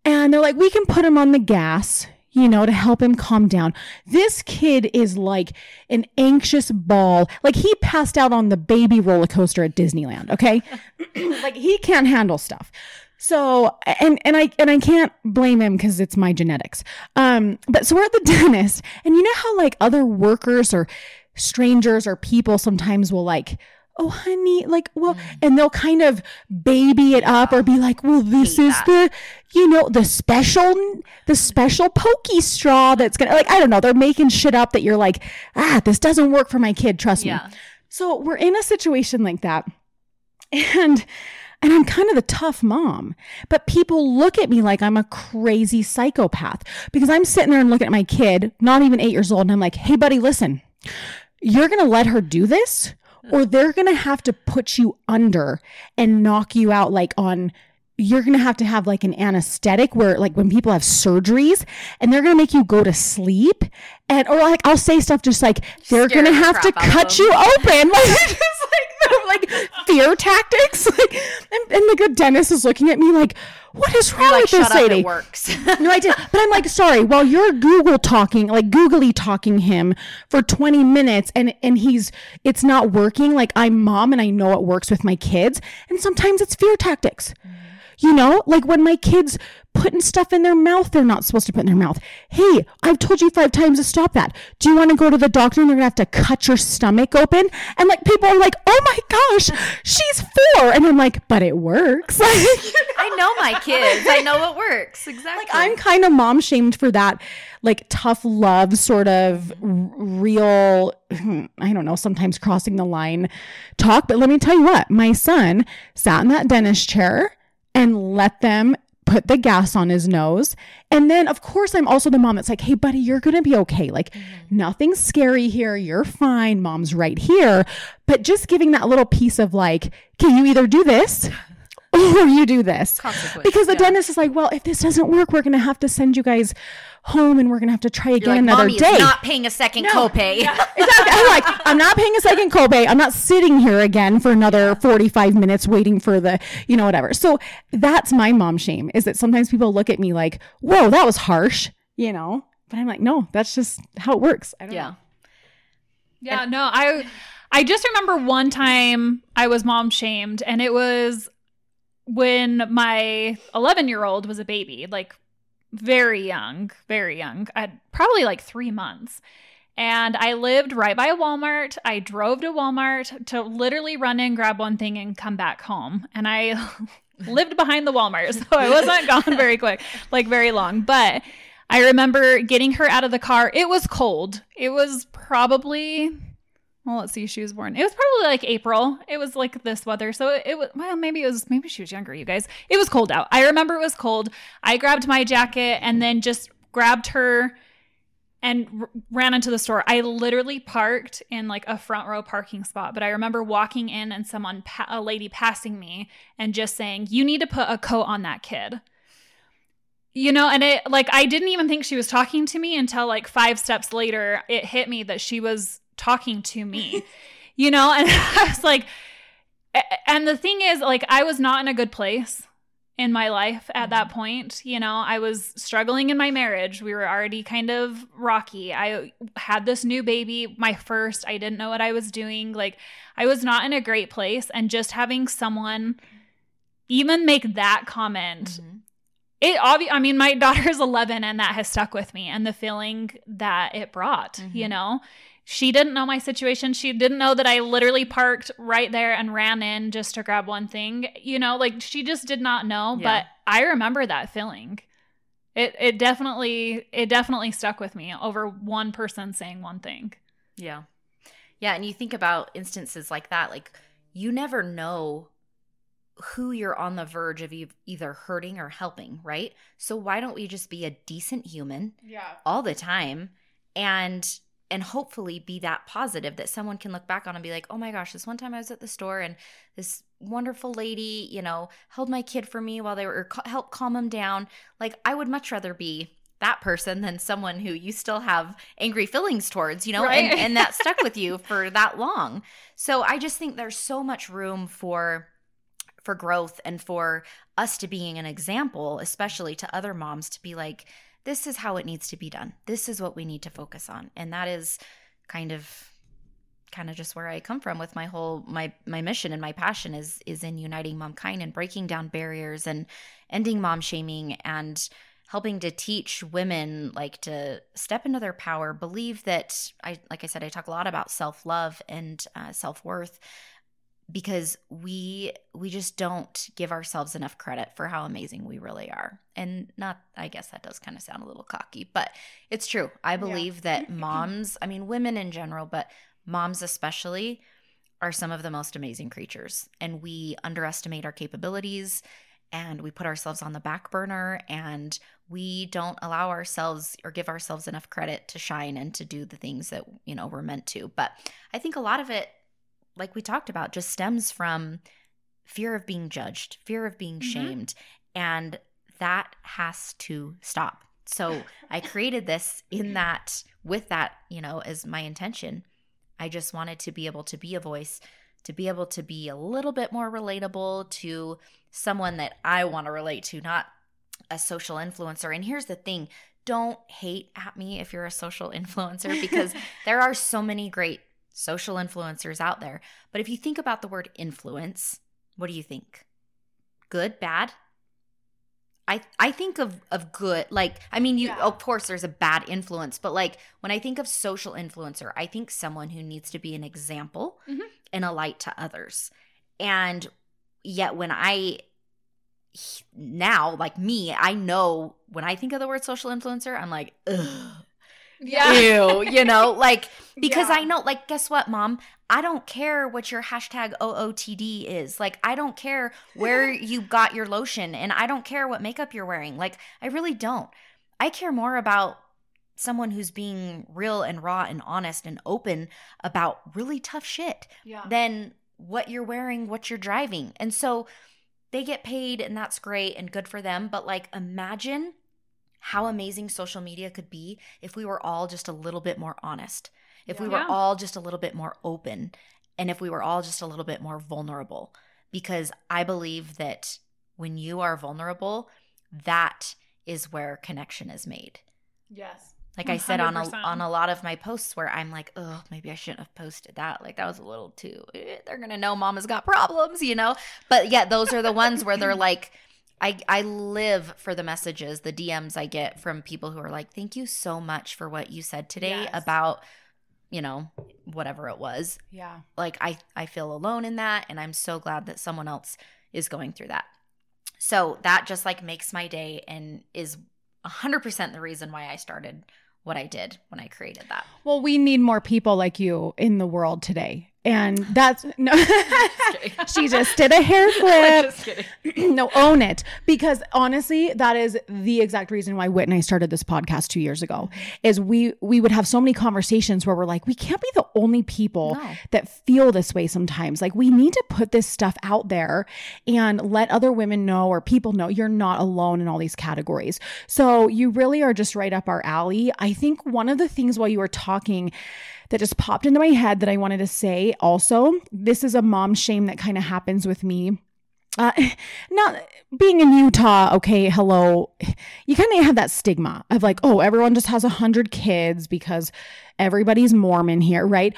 And they're like we can put him on the gas you know to help him calm down. This kid is like an anxious ball. Like he passed out on the baby roller coaster at disneyland okay? Like he can't handle stuff so and and I and I can't blame him because it's my genetics. Um, but so we're at the dentist, and you know how like other workers or strangers or people sometimes will like, oh honey, like well, and they'll kind of baby it up or be like, well, this is that. the you know the special the special pokey straw that's gonna like I don't know. They're making shit up that you're like, ah, this doesn't work for my kid. Trust me. Yeah. So we're in a situation like that. And and I'm kind of the tough mom. But people look at me like I'm a crazy psychopath because I'm sitting there and looking at my kid, not even 8 years old, and I'm like, "Hey buddy, listen. You're going to let her do this or they're going to have to put you under and knock you out like on you're going to have to have like an anesthetic where like when people have surgeries and they're going to make you go to sleep and or like I'll say stuff just like they're going to have to crap out of cut you open like like fear tactics like and, and the good dentist is looking at me like what is wrong like, with this lady it works. no, I did. But I'm like, sorry, while you're Google talking, like googly talking him for 20 minutes and and he's it's not working. Like I'm mom and I know it works with my kids. And sometimes it's fear tactics. You know, like when my kids putting stuff in their mouth they're not supposed to put in their mouth. Hey, I've told you five times to stop that. Do you want to go to the doctor and they're gonna have to cut your stomach open? And like people are like, oh my gosh, she's four. And I'm like, but it works. I know my kids. I know it works. Exactly. like I'm kind of mom shamed for that like tough love sort of real I don't know sometimes crossing the line talk but let me tell you what my son sat in that dentist chair and let them put the gas on his nose. And then of course I'm also the mom that's like hey buddy you're going to be okay. Like mm-hmm. nothing's scary here. You're fine. Mom's right here. But just giving that little piece of like can you either do this or before you do this. Because the yeah. dentist is like, well, if this doesn't work, we're going to have to send you guys home and we're going to have to try You're again like, another Mommy day. not paying a second copay. exactly. I'm like, I'm not paying a second copay. I'm not sitting here again for another 45 minutes waiting for the, you know, whatever. So that's my mom shame is that sometimes people look at me like, whoa, that was harsh, you know? But I'm like, no, that's just how it works. I don't yeah. know. Yeah, no, I I just remember one time I was mom shamed and it was when my 11-year-old was a baby, like very young, very young. I probably like 3 months. And I lived right by a Walmart. I drove to Walmart to literally run in, grab one thing, and come back home. And I lived behind the Walmart, so I wasn't gone very quick, like very long. But I remember getting her out of the car. It was cold. It was probably, well, let's see, she was born. It was probably like April. It was like this weather. So it, was, well, maybe it was, maybe she was younger, you guys. It was cold out. I remember it was cold. I grabbed my jacket and then just grabbed her and r- ran into the store. I literally parked in like a front row parking spot, but I remember walking in and someone, pa- a lady passing me and just saying, You need to put a coat on that kid. You know, and it like I didn't even think she was talking to me until like five steps later, it hit me that she was talking to me, you know, and I was like, and the thing is, like, I was not in a good place in my life at that point. You know, I was struggling in my marriage. We were already kind of rocky. I had this new baby, my first. I didn't know what I was doing. Like, I was not in a great place. And just having someone even make that comment, Mhm. it obvi- I mean, my daughter's 11 and that has stuck with me and the feeling that it brought, you Mhm. know? She didn't know my situation. She didn't know that I literally parked right there and ran in just to grab one thing. You know, like she just did not know, Yeah. but I remember that feeling. It it definitely it definitely stuck with me over one person saying one thing. Yeah. Yeah. And you think about instances like that, like you never know who you're on the verge of e- either hurting or helping, right? So why don't we just be a decent human Yeah. all the time and and hopefully be that positive that someone can look back on and be like, "Oh my gosh, this one time I was at the store and this wonderful lady, you know, held my kid for me while they were or helped calm him down." Like I would much rather be that person than someone who you still have angry feelings towards, you know, Right. and, and that stuck with you for that long. So I just think there's so much room for for growth and for us to being an example, especially to other moms to be like, this is how it needs to be done. This is what we need to focus on. And that is kind of kind of just where I come from with my whole my my mission and my passion is is in uniting momkind and breaking down barriers and ending mom shaming and helping to teach women like to step into their power believe that i like i said i talk a lot about self-love and uh, self-worth because we we just don't give ourselves enough credit for how amazing we really are. And not i guess that does kind of sound a little cocky but it's true. I believe that moms i mean women in general but moms especially are some of the most amazing creatures. And we underestimate our capabilities and we put ourselves on the back burner and we don't allow ourselves or give ourselves enough credit to shine and to do the things that you know we're meant to. But i think a lot of it like we talked about just stems from fear of being judged fear of being Mhm. shamed and that has to stop. So i created this in that with that you know as my intention. I just wanted to be able to be a voice to be able to be a little bit more relatable to someone that i want to relate to not a social influencer. And here's the thing don't hate at me if you're a social influencer because there are so many great social influencers out there. But if you think about the word influence, what do you think? Good, bad? I I think of of good like I mean you Yeah. of course there's a bad influence but like when I think of social influencer I think someone who needs to be an example Mhm. and a light to others. And yet when I now like me I know when I think of the word social influencer I'm like ugh ew, you know, like because Yeah. I know, like, guess what, mom? I don't care what your hashtag OOTD is. Like, I don't care where you got your lotion and I don't care what makeup you're wearing. Like, I really don't. I care more about someone who's being real and raw and honest and open about really tough shit Yeah. than what you're wearing, what you're driving. And so they get paid and that's great and good for them. But like, imagine how amazing social media could be if we were all just a little bit more honest, if we were all just a little bit more open, and if we were all just a little bit more vulnerable. Because I believe that when you are vulnerable, that is where connection is made. Yes. Like I said on a on a lot of my posts where I'm like, oh, maybe I shouldn't have posted that. Like that was a little too. eh, They're gonna know Mama's got problems, you know. But yeah, those are the ones where they're like, I I live for the messages, the DMs I get from people who are like, thank you so much for what you said today Yes. about, you know, whatever it was. Yeah. Like I I feel alone in that, and I'm so glad that someone else is going through that. So that just like makes my day and is 100% the reason why I started what I did when I created that. Well, we need more people like you in the world today. And that's no she just did a hair flip. no, own it. Because honestly, that is the exact reason why Whit and I started this podcast two years ago. Is we we would have so many conversations where we're like, we can't be the only people No. that feel this way sometimes. Like we need to put this stuff out there and let other women know or people know you're not alone in all these categories. So you really are just right up our alley. I think one of the things while you were talking that just popped into my head that I wanted to say also, this is a mom shame that kind of happens with me. Uh, not being in Utah, okay, hello. You kind of have that stigma of like, oh, everyone just has a hundred kids because everybody's Mormon here, right?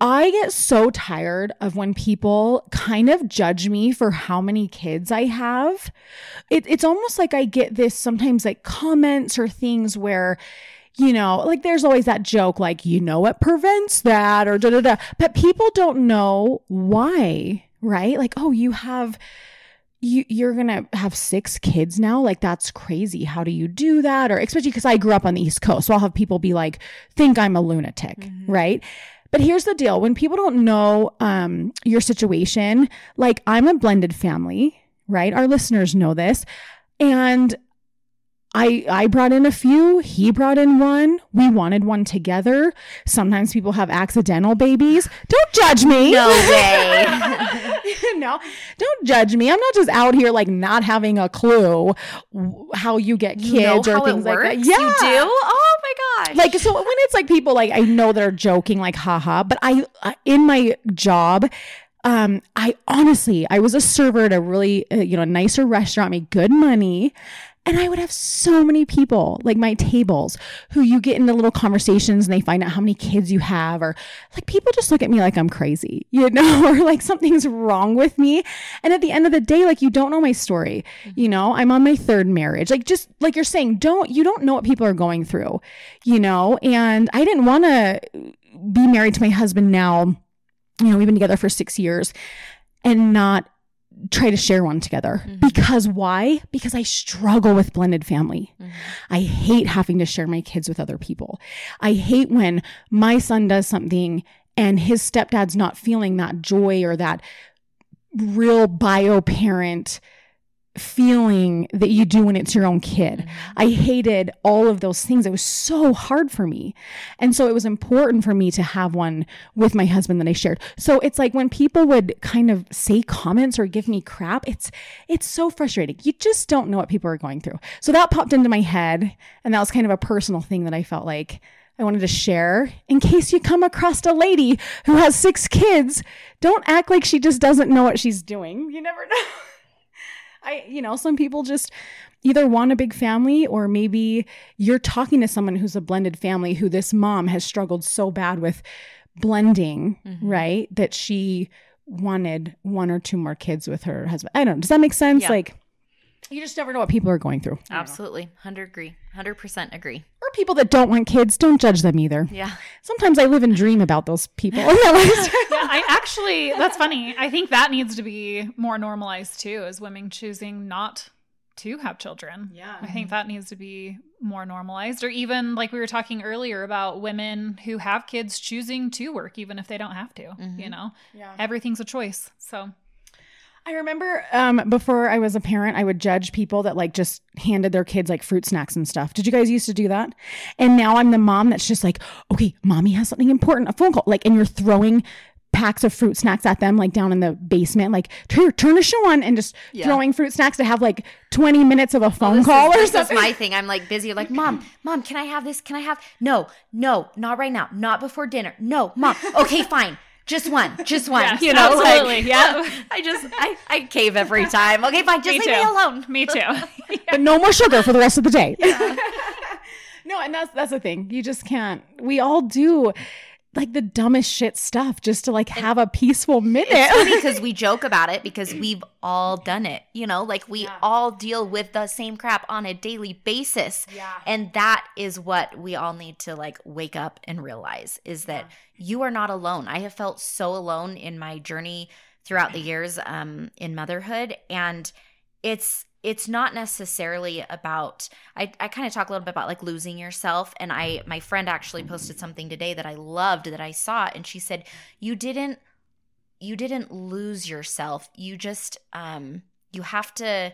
I get so tired of when people kind of judge me for how many kids I have. It, it's almost like I get this sometimes like comments or things where, you know, like there's always that joke, like, you know what prevents that or da da da. But people don't know why, right? Like, oh, you have you you're gonna have six kids now? Like that's crazy. How do you do that? Or especially because i grew up on the east coast so i'll have people be like think i'm a lunatic Mhm. right? But here's the deal. When people don't know um, your situation like i'm a blended family right? Our listeners know this. And I I brought in a few, he brought in one. We wanted one together. Sometimes people have accidental babies. Don't judge me. No way. no, don't judge me. I'm not just out here like not having a clue how you get kids you know or things like that. You do? Oh my gosh. Like so when it's like people like I know they're joking like haha, but I uh, in my job um I honestly I was a server at a really uh, you know nicer restaurant, made good money. And I would have so many people, like my tables, who you get into little conversations and they find out how many kids you have, or like people just look at me like I'm crazy, you know, or like something's wrong with me. And at the end of the day, like you don't know my story, you mm-hmm. know, I'm on my third marriage. Like just like you're saying, don't, you don't know what people are going through, you know, and I didn't want to be married to my husband now. You know, we've been together for six years and not try to share one together. Mhm. Because why? Because I struggle with blended family. Mhm. I hate having to share my kids with other people. I hate when my son does something and his stepdad's not feeling that joy or that real bio parent feeling that you do when it's your own kid. I mm-hmm. hated all of those things. It was so hard for me. And so it was important for me to have one with my husband that I shared. So it's like when people would kind of say comments or give me crap, it's it's so frustrating. You just don't know what people are going through. So that popped into my head and that was kind of a personal thing that I felt like I wanted to share in case you come across a lady who has six kids. Don't act like she just doesn't know what she's doing. You never know. I, you know, some people just either want a big family or maybe you're talking to someone who's a blended family who this mom has struggled so bad with blending, Mhm. right? That she wanted one or two more kids with her husband. I don't know. Does that make sense? Yeah. Like, you just never know what people are going through. I don't know. Absolutely. 100 agree. 100% agree. Or people that don't want kids, don't judge them either. Yeah. Sometimes I live and dream about those people. yeah, I actually, that's funny. I think that needs to be more normalized too, as women choosing not to have children. Yeah. I think that needs to be more normalized. Or even like we were talking earlier about women who have kids choosing to work, even if they don't have to. Mhm. You know, yeah. everything's a choice. So, I remember um, before I was a parent, I would judge people that like just handed their kids like fruit snacks and stuff. Did you guys used to do that? And now I'm the mom that's just like, okay, mommy has something important, a phone call. Like, and you're throwing packs of fruit snacks at them like down in the basement like turn, turn a show on and just Yeah. throwing fruit snacks to have like 20 minutes of a phone this call is, or something my thing. I'm like busy. Like, mom, mom, can I have this? Can I have? No, no, not right now. Not before dinner. No, mom. Okay, fine. Just one. Just one. Yes, you know, absolutely. like Yeah. I just I, I cave every time. Okay, fine. Just Me leave too. me alone. Me too. but no more sugar for the rest of the day no and that's that's the thing you just can't we all do like the dumbest shit stuff just to like have a peaceful minute because we joke about it because we've all done it. You know, like we Yeah. all deal with the same crap on a daily basis. yeah And that is what we all need to like wake up and realize is that you are not alone. I have felt so alone in my journey throughout the years um, in motherhood. And it's it's not necessarily about I, I kind of talk a little bit about like losing yourself and i my friend actually posted something today that i loved that i saw and she said you didn't you didn't lose yourself. You just um you have to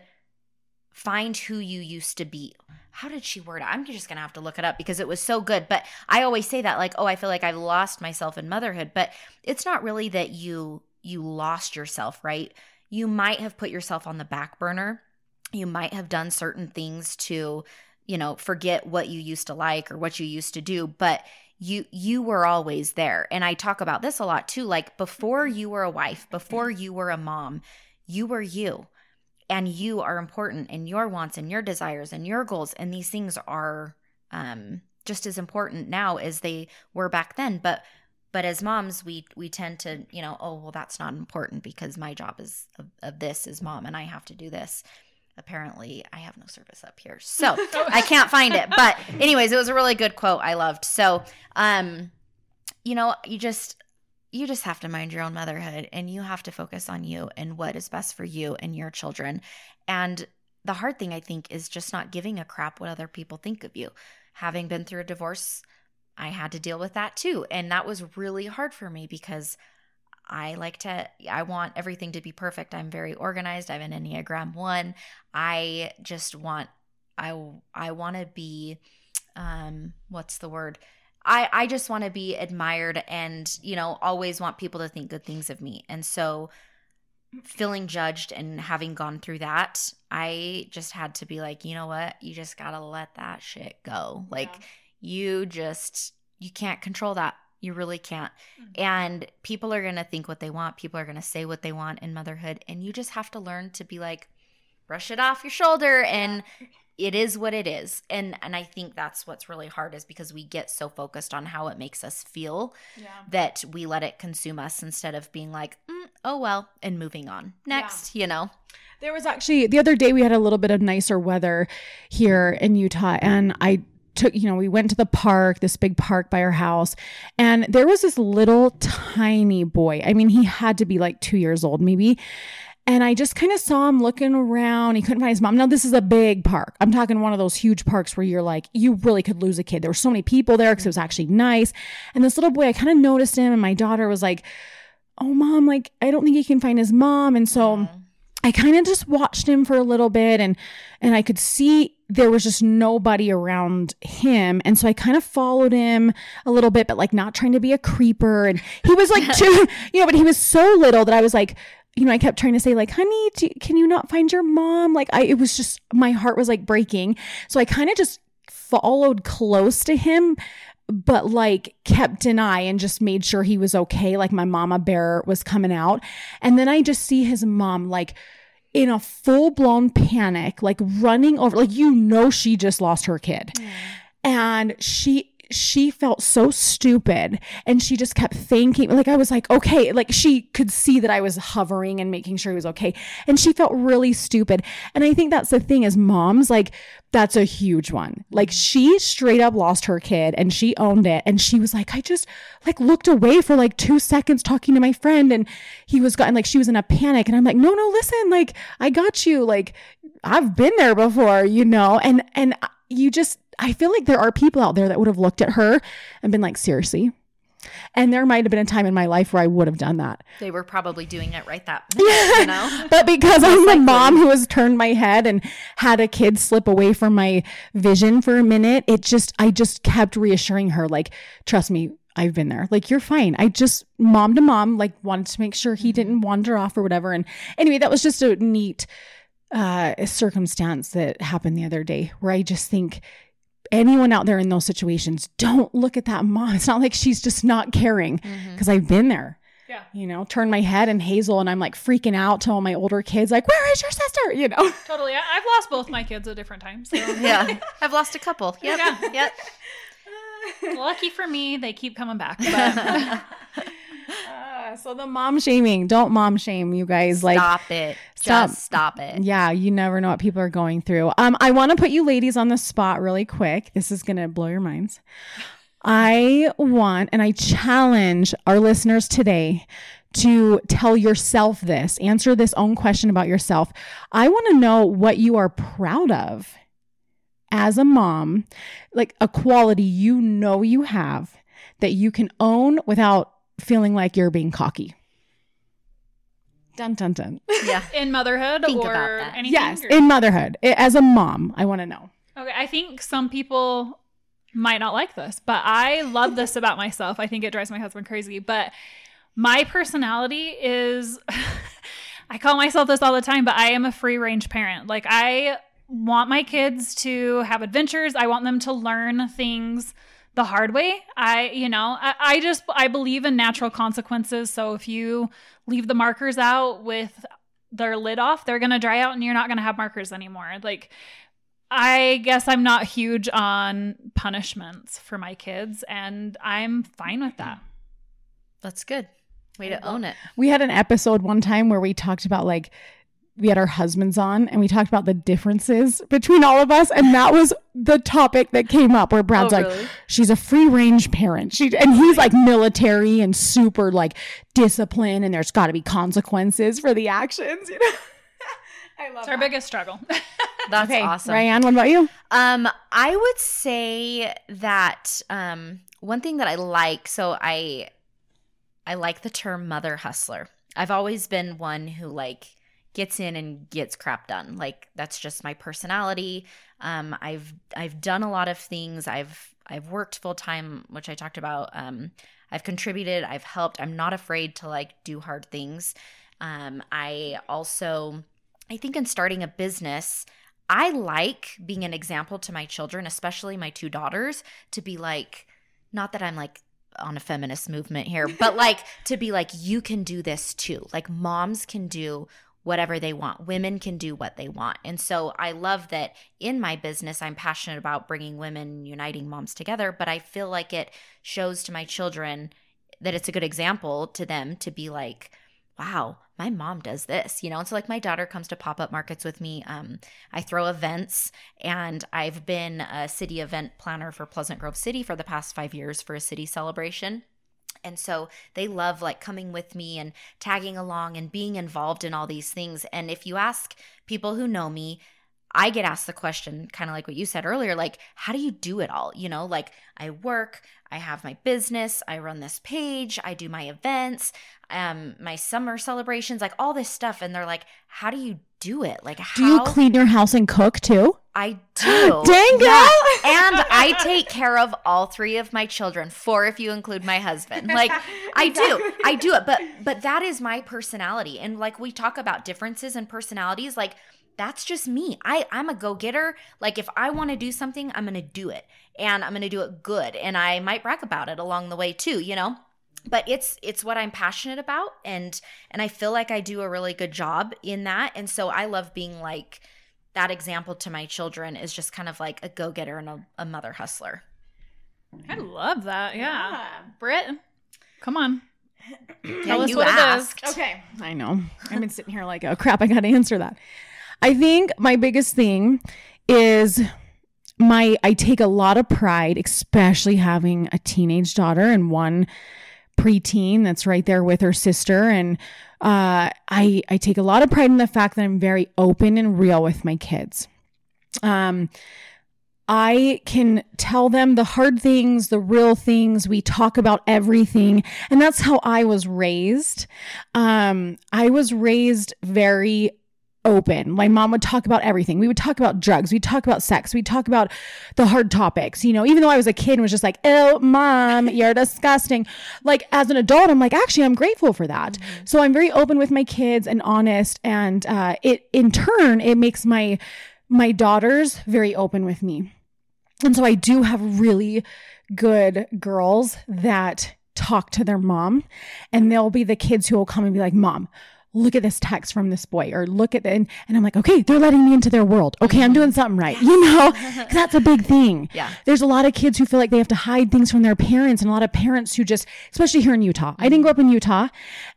find who you used to be. How did she word it? I'm just gonna have to look it up because it was so good but i always say that like oh i feel like i've lost myself in motherhood but it's not really that you you lost yourself right? You might have put yourself on the back burner you might have done certain things to you know forget what you used to like or what you used to do but you you were always there. And i talk about this a lot too like before you were a wife before you were a mom you were you. And you are important and your wants and your desires and your goals and these things are um just as important now as they were back then. But but as moms we we tend to you know oh well that's not important because my job is of, of this is mom and i have to do this apparently i have no service up here so i can't find it. But anyways it was a really good quote i loved. So um you know you just you just have to mind your own motherhood and you have to focus on you and what is best for you and your children. And the hard thing i think is just not giving a crap what other people think of you. Having been through a divorce i had to deal with that too and that was really hard for me because I like to, I want everything to be perfect. I'm very organized. I'm an Enneagram one. I just want, I, I want to be, um, what's the word? I, I just want to be admired and, you know, always want people to think good things of me. And so feeling judged and having gone through that, I just had to be like, you know what? You just got to let that shit go. Like, you just, you can't control that. You really can't. And people are going to think what they want. People are going to say what they want in motherhood. And you just have to learn to be like, brush it off your shoulder and it is what it is. And and I think that's what's really hard is because we get so focused on how it makes us feel yeah that we let it consume us instead of being like, mm, oh well, and moving on. Next, you know. There was actually the other day we had a little bit of nicer weather here in Utah and I took you know we went to the park this big park by our house and there was this little tiny boy I mean he had to be like 2 years old maybe and I just kind of saw him looking around. He couldn't find his mom. Now, this is a big park. I'm talking one of those huge parks where you're like, you really could lose a kid. There were so many people there because it was actually nice. And this little boy, I kind of noticed him, and my daughter was like, Oh, mom, like, I don't think he can find his mom. And so, I kind of just watched him for a little bit and and I could see there was just nobody around him and so I kind of followed him a little bit but like not trying to be a creeper and he was like too you know but he was so little that I was like you know I kept trying to say like honey do, can you not find your mom like I it was just my heart was like breaking so I kind of just followed close to him but like kept an eye and just made sure he was okay. Like my mama bear was coming out. And then I just see his mom like in a full blown panic, like running over, like you know, she just lost her kid. And she, she felt so stupid and she just kept thinking like I was like okay like she could see that I was hovering and making sure he was okay. And she felt really stupid. And I think that's the thing as moms like that's a huge one. Like she straight up lost her kid and she owned it. And she was like I just like looked away for like 2 seconds talking to my friend and he was gotten like she was in a panic. And I'm like no no listen like I got you. Like I've been there before you know? And and you just I feel like there are people out there that would have looked at her and been like, seriously. And there might have been a time in my life where I would have done that. They were probably doing it right that minute, you know? But because I'm the mom who has turned my head and had a kid slip away from my vision for a minute, it just, I just kept reassuring her, like, trust me, I've been there. Like, you're fine. I just, mom to mom, like, wanted to make sure he didn't wander off or whatever. And anyway, that was just a neat uh, circumstance that happened the other day where I just think anyone out there in those situations, don't look at that mom. It's not like she's just not caring mm-hmm. because I've been there. Yeah. You know, turn my head and Hazel and I'm like freaking out to all my older kids, like, where is your sister? You know? Totally. I- I've lost both my kids at different times. So. Yeah, I've lost a couple. Yep. Yeah. Yep. Lucky for me, they keep coming back. But Uh, so the mom shaming, don't mom shame you guys. Like, stop it. stop. Just stop it. yeah, you never know what people are going through. Um, I want to put you ladies on the spot really quick. This is gonna blow your minds. I want and I challenge our listeners today to tell yourself this, answer this own question about yourself. I want to know what you are proud of as a mom, like a quality you know you have that you can own without feeling like you're being cocky. Dun dun dun. Yeah. in motherhood Think or about that. anything. Yes, or- in motherhood. As a mom, I want to know. Okay, I think some people might not like this, but I love this about myself. I think it drives my husband crazy, but my personality is I call myself this all the time, but I am a free range parent. Like I want my kids to have adventures. I want them to learn things the hard way. I, you know, I, I just I believe in natural consequences. So if you leave the markers out with their lid off, they're gonna dry out and you're not gonna have markers anymore. Like I guess I'm not huge on punishments for my kids, and I'm fine with that. That's good. Way to own it. We had an episode one time where we talked about like we had our husbands on and we talked about the differences between all of us and that was the topic that came up where Brad's Oh, like really? she's a free range parent. She and he's like military and super like discipline and there's got to be consequences for the actions, you know. I love It's our biggest struggle. That's okay, awesome. Ryan, what about you? Um, I would say that um, one thing that I like. So I, I like the term mother hustler. I've always been one who like gets in and gets crap done. Like that's just my personality. Um, I've I've done a lot of things. I've I've worked full time, which I talked about. Um, I've contributed. I've helped. I'm not afraid to like do hard things. Um, I also, I think in starting a business, I like being an example to my children, especially my two daughters, to be like, not that I'm like on a feminist movement here, but like to be like, you can do this too. Like moms can do whatever they want. Women can do what they want. And so I love that in my business, I'm passionate about bringing women, uniting moms together, but I feel like it shows to my children that it's a good example to them to be like, wow, my mom does this, you know? And so like my daughter comes to pop-up markets with me. Um, I throw events and I've been a city event planner for Pleasant Grove City for the past five years for a city celebration. And so they love like coming with me and tagging along and being involved in all these things. And if you ask people who know me, I get asked the question, kind of like what you said earlier, like, how do you do it all? You know, like I work, I have my business, I run this page, I do my events, um, my summer celebrations, like all this stuff. And they're like, how do you do it? Like, how Do you clean your house and cook too? I do. Dang, Yeah. and I take care of all three of my children, four if you include my husband. Like I do. I do it. But but that is my personality. And like we talk about differences in personalities, like that's just me. I I'm a go-getter. Like if I want to do something, I'm going to do it. And I'm going to do it good. And I might brag about it along the way too, you know? But it's it's what I'm passionate about and and I feel like I do a really good job in that. And so I love being like that example to my children is just kind of like a go-getter and a, a mother hustler. I love that. Yeah. Britt, come on. Yeah, Tell us you what it is. Okay. I know. I've been sitting here like, oh crap, I got to answer that. I think my biggest thing is my I take a lot of pride, especially having a teenage daughter and one preteen that's right there with her sister and uh I I take a lot of pride in the fact that I'm very open and real with my kids. Um I can tell them the hard things, the real things. We talk about everything. And that's how I was raised. Um, I was raised very open. My mom would talk about everything. We would talk about drugs. We'd talk about sex. We'd talk about the hard topics. You know, even though I was a kid and was just like, oh, mom, you're disgusting. Like as an adult, I'm like, actually, I'm grateful for that. Mm-hmm. So I'm very open with my kids and honest. And uh, it, in turn, it makes my, my daughters very open with me. And so I do have really good girls that talk to their mom and they'll be the kids who will come and be like, mom, look at this text from this boy or look at the, and, and I'm like, okay, they're letting me into their world. Okay, I'm doing something right. You know, that's a big thing. Yeah. There's a lot of kids who feel like they have to hide things from their parents and a lot of parents who just, especially here in Utah. I didn't grow up in Utah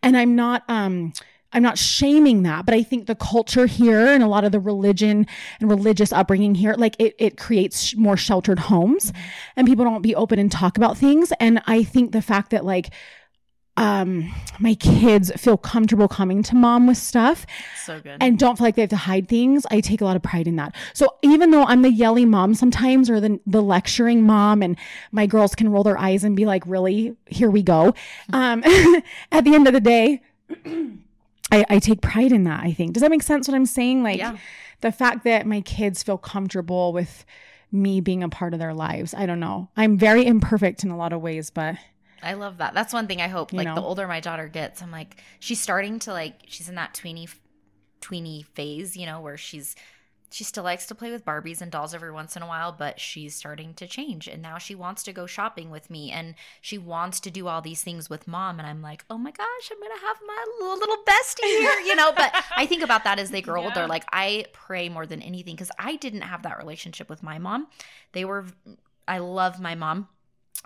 and I'm not, um, I'm not shaming that, but I think the culture here and a lot of the religion and religious upbringing here, like it, it creates more sheltered homes mm-hmm. and people don't be open and talk about things. And I think the fact that like, um, my kids feel comfortable coming to mom with stuff. So good. And don't feel like they have to hide things. I take a lot of pride in that. So even though I'm the yelling mom sometimes or the, the lecturing mom and my girls can roll their eyes and be like, really, here we go. Um, at the end of the day, I, I take pride in that, I think. Does that make sense what I'm saying? Like yeah. the fact that my kids feel comfortable with me being a part of their lives. I don't know. I'm very imperfect in a lot of ways, but I love that. That's one thing I hope. Like know? the older my daughter gets, I'm like, she's starting to like, she's in that tweeny, tweeny phase, you know, where she's she still likes to play with Barbies and dolls every once in a while, but she's starting to change. And now she wants to go shopping with me and she wants to do all these things with mom. And I'm like, oh my gosh, I'm going to have my little, little bestie here, you know? But I think about that as they grow yeah. older. Like, I pray more than anything because I didn't have that relationship with my mom. They were, I love my mom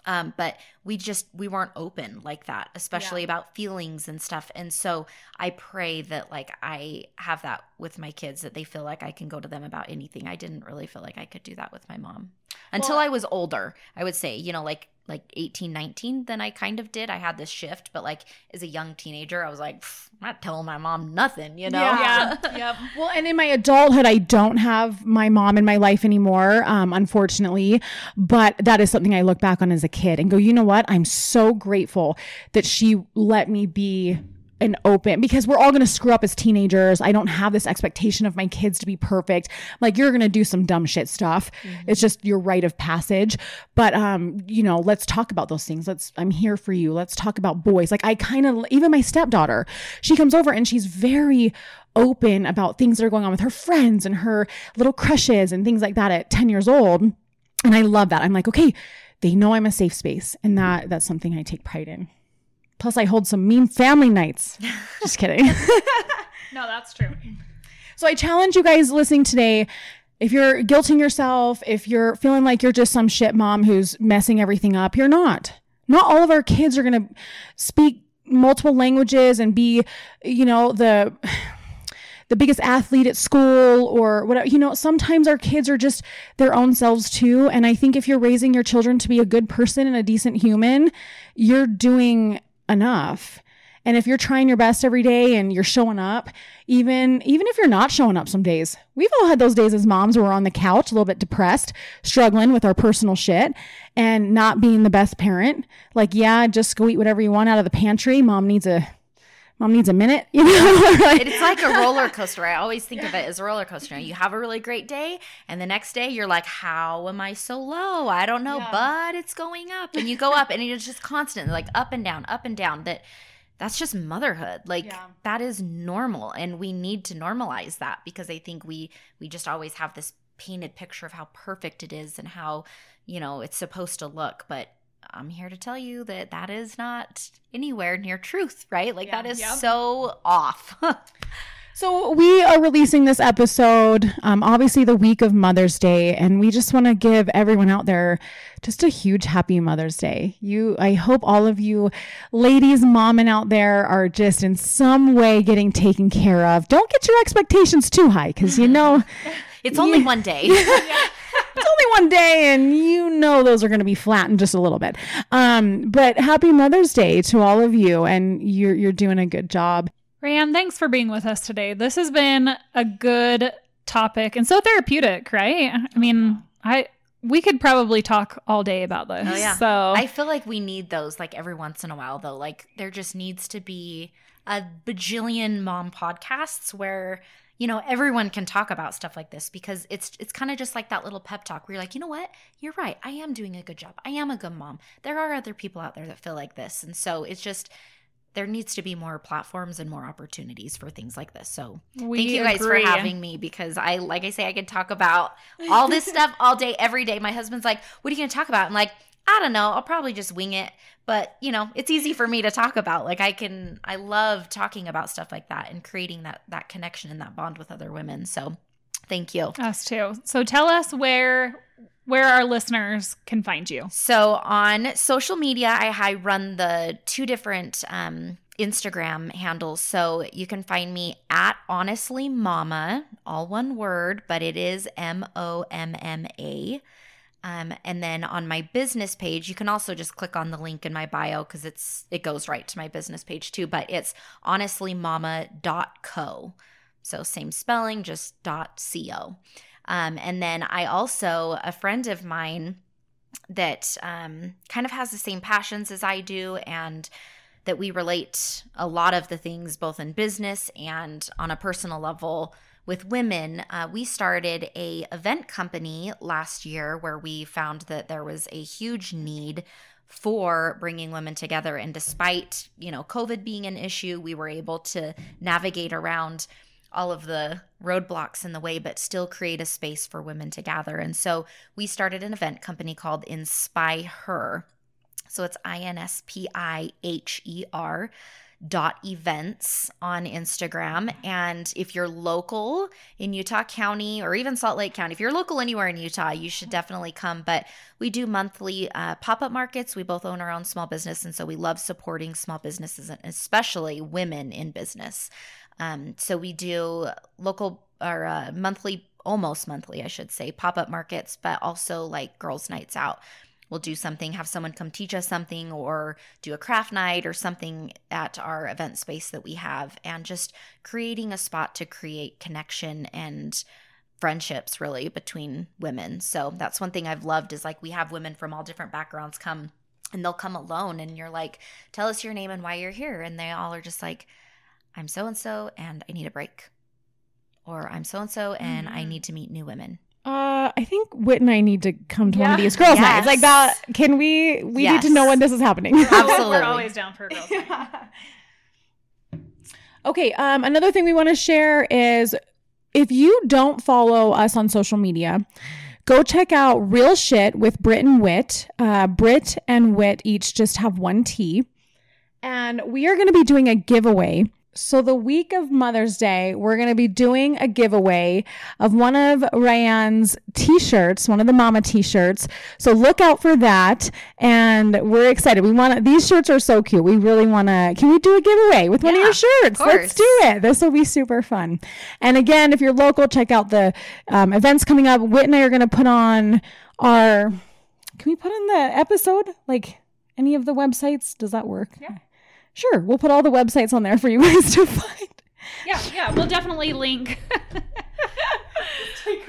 um, but we just we weren't open like that especially yeah. about feelings and stuff and so i pray that like i have that with my kids that they feel like i can go to them about anything i didn't really feel like i could do that with my mom until well, i was older i would say you know like like 18 19 then i kind of did. I had this shift but like as a young teenager i was like i'm not telling my mom nothing you know? Yeah, yeah. yep. Well and in my adulthood i don't have my mom in my life anymore um, unfortunately but that is something i look back on as a kid and go you know what? I'm so grateful that she let me be an open because we're all going to screw up as teenagers. I don't have this expectation of my kids to be perfect. Like you're going to do some dumb shit stuff. Mm-hmm. It's just your rite of passage. But um, you know, let's talk about those things. Let's I'm here for you. Let's talk about boys. Like I kind of even my stepdaughter, she comes over and she's very open about things that are going on with her friends and her little crushes and things like that at 10 years old. And I love that. I'm like, okay, they know I'm a safe space and that that's something I take pride in. Plus, I hold some mean family nights. Just kidding. no, that's true. So I challenge you guys listening today. If you're guilting yourself, if you're feeling like you're just some shit mom who's messing everything up, you're not. Not all of our kids are going to speak multiple languages and be, you know, the the biggest athlete at school or whatever. You know, sometimes our kids are just their own selves too. And I think if you're raising your children to be a good person and a decent human, you're doing enough. And if you're trying your best every day and you're showing up, even even if you're not showing up some days, we've all had those days as moms where we're on the couch a little bit depressed, struggling with our personal shit and not being the best parent. Like, yeah, just go eat whatever you want out of the pantry. Mom needs a mom needs a minute. You know, it's like a roller coaster. I always think of it as a roller coaster. You have a really great day, and the next day you're like, "How am I so low? I don't know, yeah. but it's going up." And you go up, and it's just constant, like up and down, up and down. That that's just motherhood. Like yeah. that is normal, and we need to normalize that because I think we we just always have this painted picture of how perfect it is and how you know it's supposed to look, but I'm here to tell you that that is not anywhere near truth, right? Like yeah, that is yep. so off. so we are releasing this episode, um, obviously the week of Mother's Day, and we just want to give everyone out there just a huge happy Mother's Day. You, I hope all of you ladies, momming out there are just in some way getting taken care of. Don't get your expectations too high, because you know. It's only yeah. one day it's only one day and you know those are going to be flattened just a little bit. Um, but happy Mother's Day to all of you and you're you're doing a good job. Ryan, thanks for being with us today. This has been a good topic and so therapeutic, right? I mean, I we could probably talk all day about this. Oh, yeah. So I feel like we need those like every once in a while though. Like there just needs to be a bajillion mom podcasts where you know, everyone can talk about stuff like this because it's it's kind of just like that little pep talk where you're like, you know what? You're right. I am doing a good job. I am a good mom. There are other people out there that feel like this. And so it's just there needs to be more platforms and more opportunities for things like this. So We thank you guys agree. for having me because I like I say I could talk about all this stuff all day every day. My husband's like, "What are you going to talk about?" I'm like, "I don't know. I'll probably just wing it." But, you know, it's easy for me to talk about. Like I can I love talking about stuff like that and creating that that connection and that bond with other women. So, thank you. Us too. So tell us where where our listeners can find you. So on social media, I, I run the two different um, Instagram handles. So you can find me at honestly momma, all one word, but it is M O M M A. Um, and then on my business page, you can also just click on the link in my bio because it's it goes right to my business page too. But it's honestlymomma.co. So same spelling, just dot co. Um, and then I also, a friend of mine that um, kind of has the same passions as I do, and that we relate a lot of the things both in business and on a personal level with women. Uh, we started a event company last year where we found that there was a huge need for bringing women together and despite you know covid being an issue we were able to navigate around all of the roadblocks in the way, but still create a space for women to gather. And so we started an event company called Inspire Her. So it's I N S P I H E R dot events on Instagram. And if you're local in Utah County or even Salt Lake County, if you're local anywhere in Utah, you should definitely come. But we do monthly uh, pop up markets. We both own our own small business. And so we love supporting small businesses and especially women in business. Um, so we do local or uh, monthly, almost monthly, I should say, pop up markets, but also like girls' nights out. We'll do something, have someone come teach us something, or do a craft night or something at our event space that we have, and just creating a spot to create connection and friendships really between women. So that's one thing I've loved is like we have women from all different backgrounds come and they'll come alone and you're like, tell us your name and why you're here. And they all are just like, I'm so and so and I need a break. Or I'm so and so and I Mhm. need to meet new women. Uh, I think Whit and I need to come to one of these girls' Yes. nights. Like that. Can we? We need to know when this is happening. Absolutely. We're always down for a girls' night. okay. Um, another thing we want to share is if you don't follow us on social media, go check out Real Shit with Brit and Whit. Uh, Brit and Whit each just have one T. And we are going to be doing a giveaway. So, the week of Mother's Day, we're going to be doing a giveaway of one of Rayanne's t shirts, one of the mama t shirts. So, look out for that. And we're excited. We want to, these shirts are so cute. We really want to, can we do a giveaway with one of your shirts? of Let's do it. This will be super fun. And again, if you're local, check out the um, events coming up. Whit and I are going to put on our, can we put on the episode? Like any of the websites? Does that work? Yeah. Sure. We'll put all the websites on there for you guys to find. Yeah, yeah, we'll definitely link.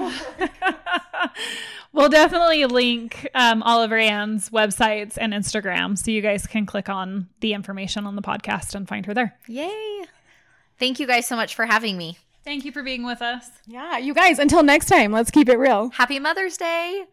we'll definitely link um, all of Ann's websites and Instagram so you guys can click on the information on the podcast and find her there. Yay. Thank you guys so much for having me. Thank you for being with us. Yeah, you guys, until next time, let's keep it real. Happy Mother's Day.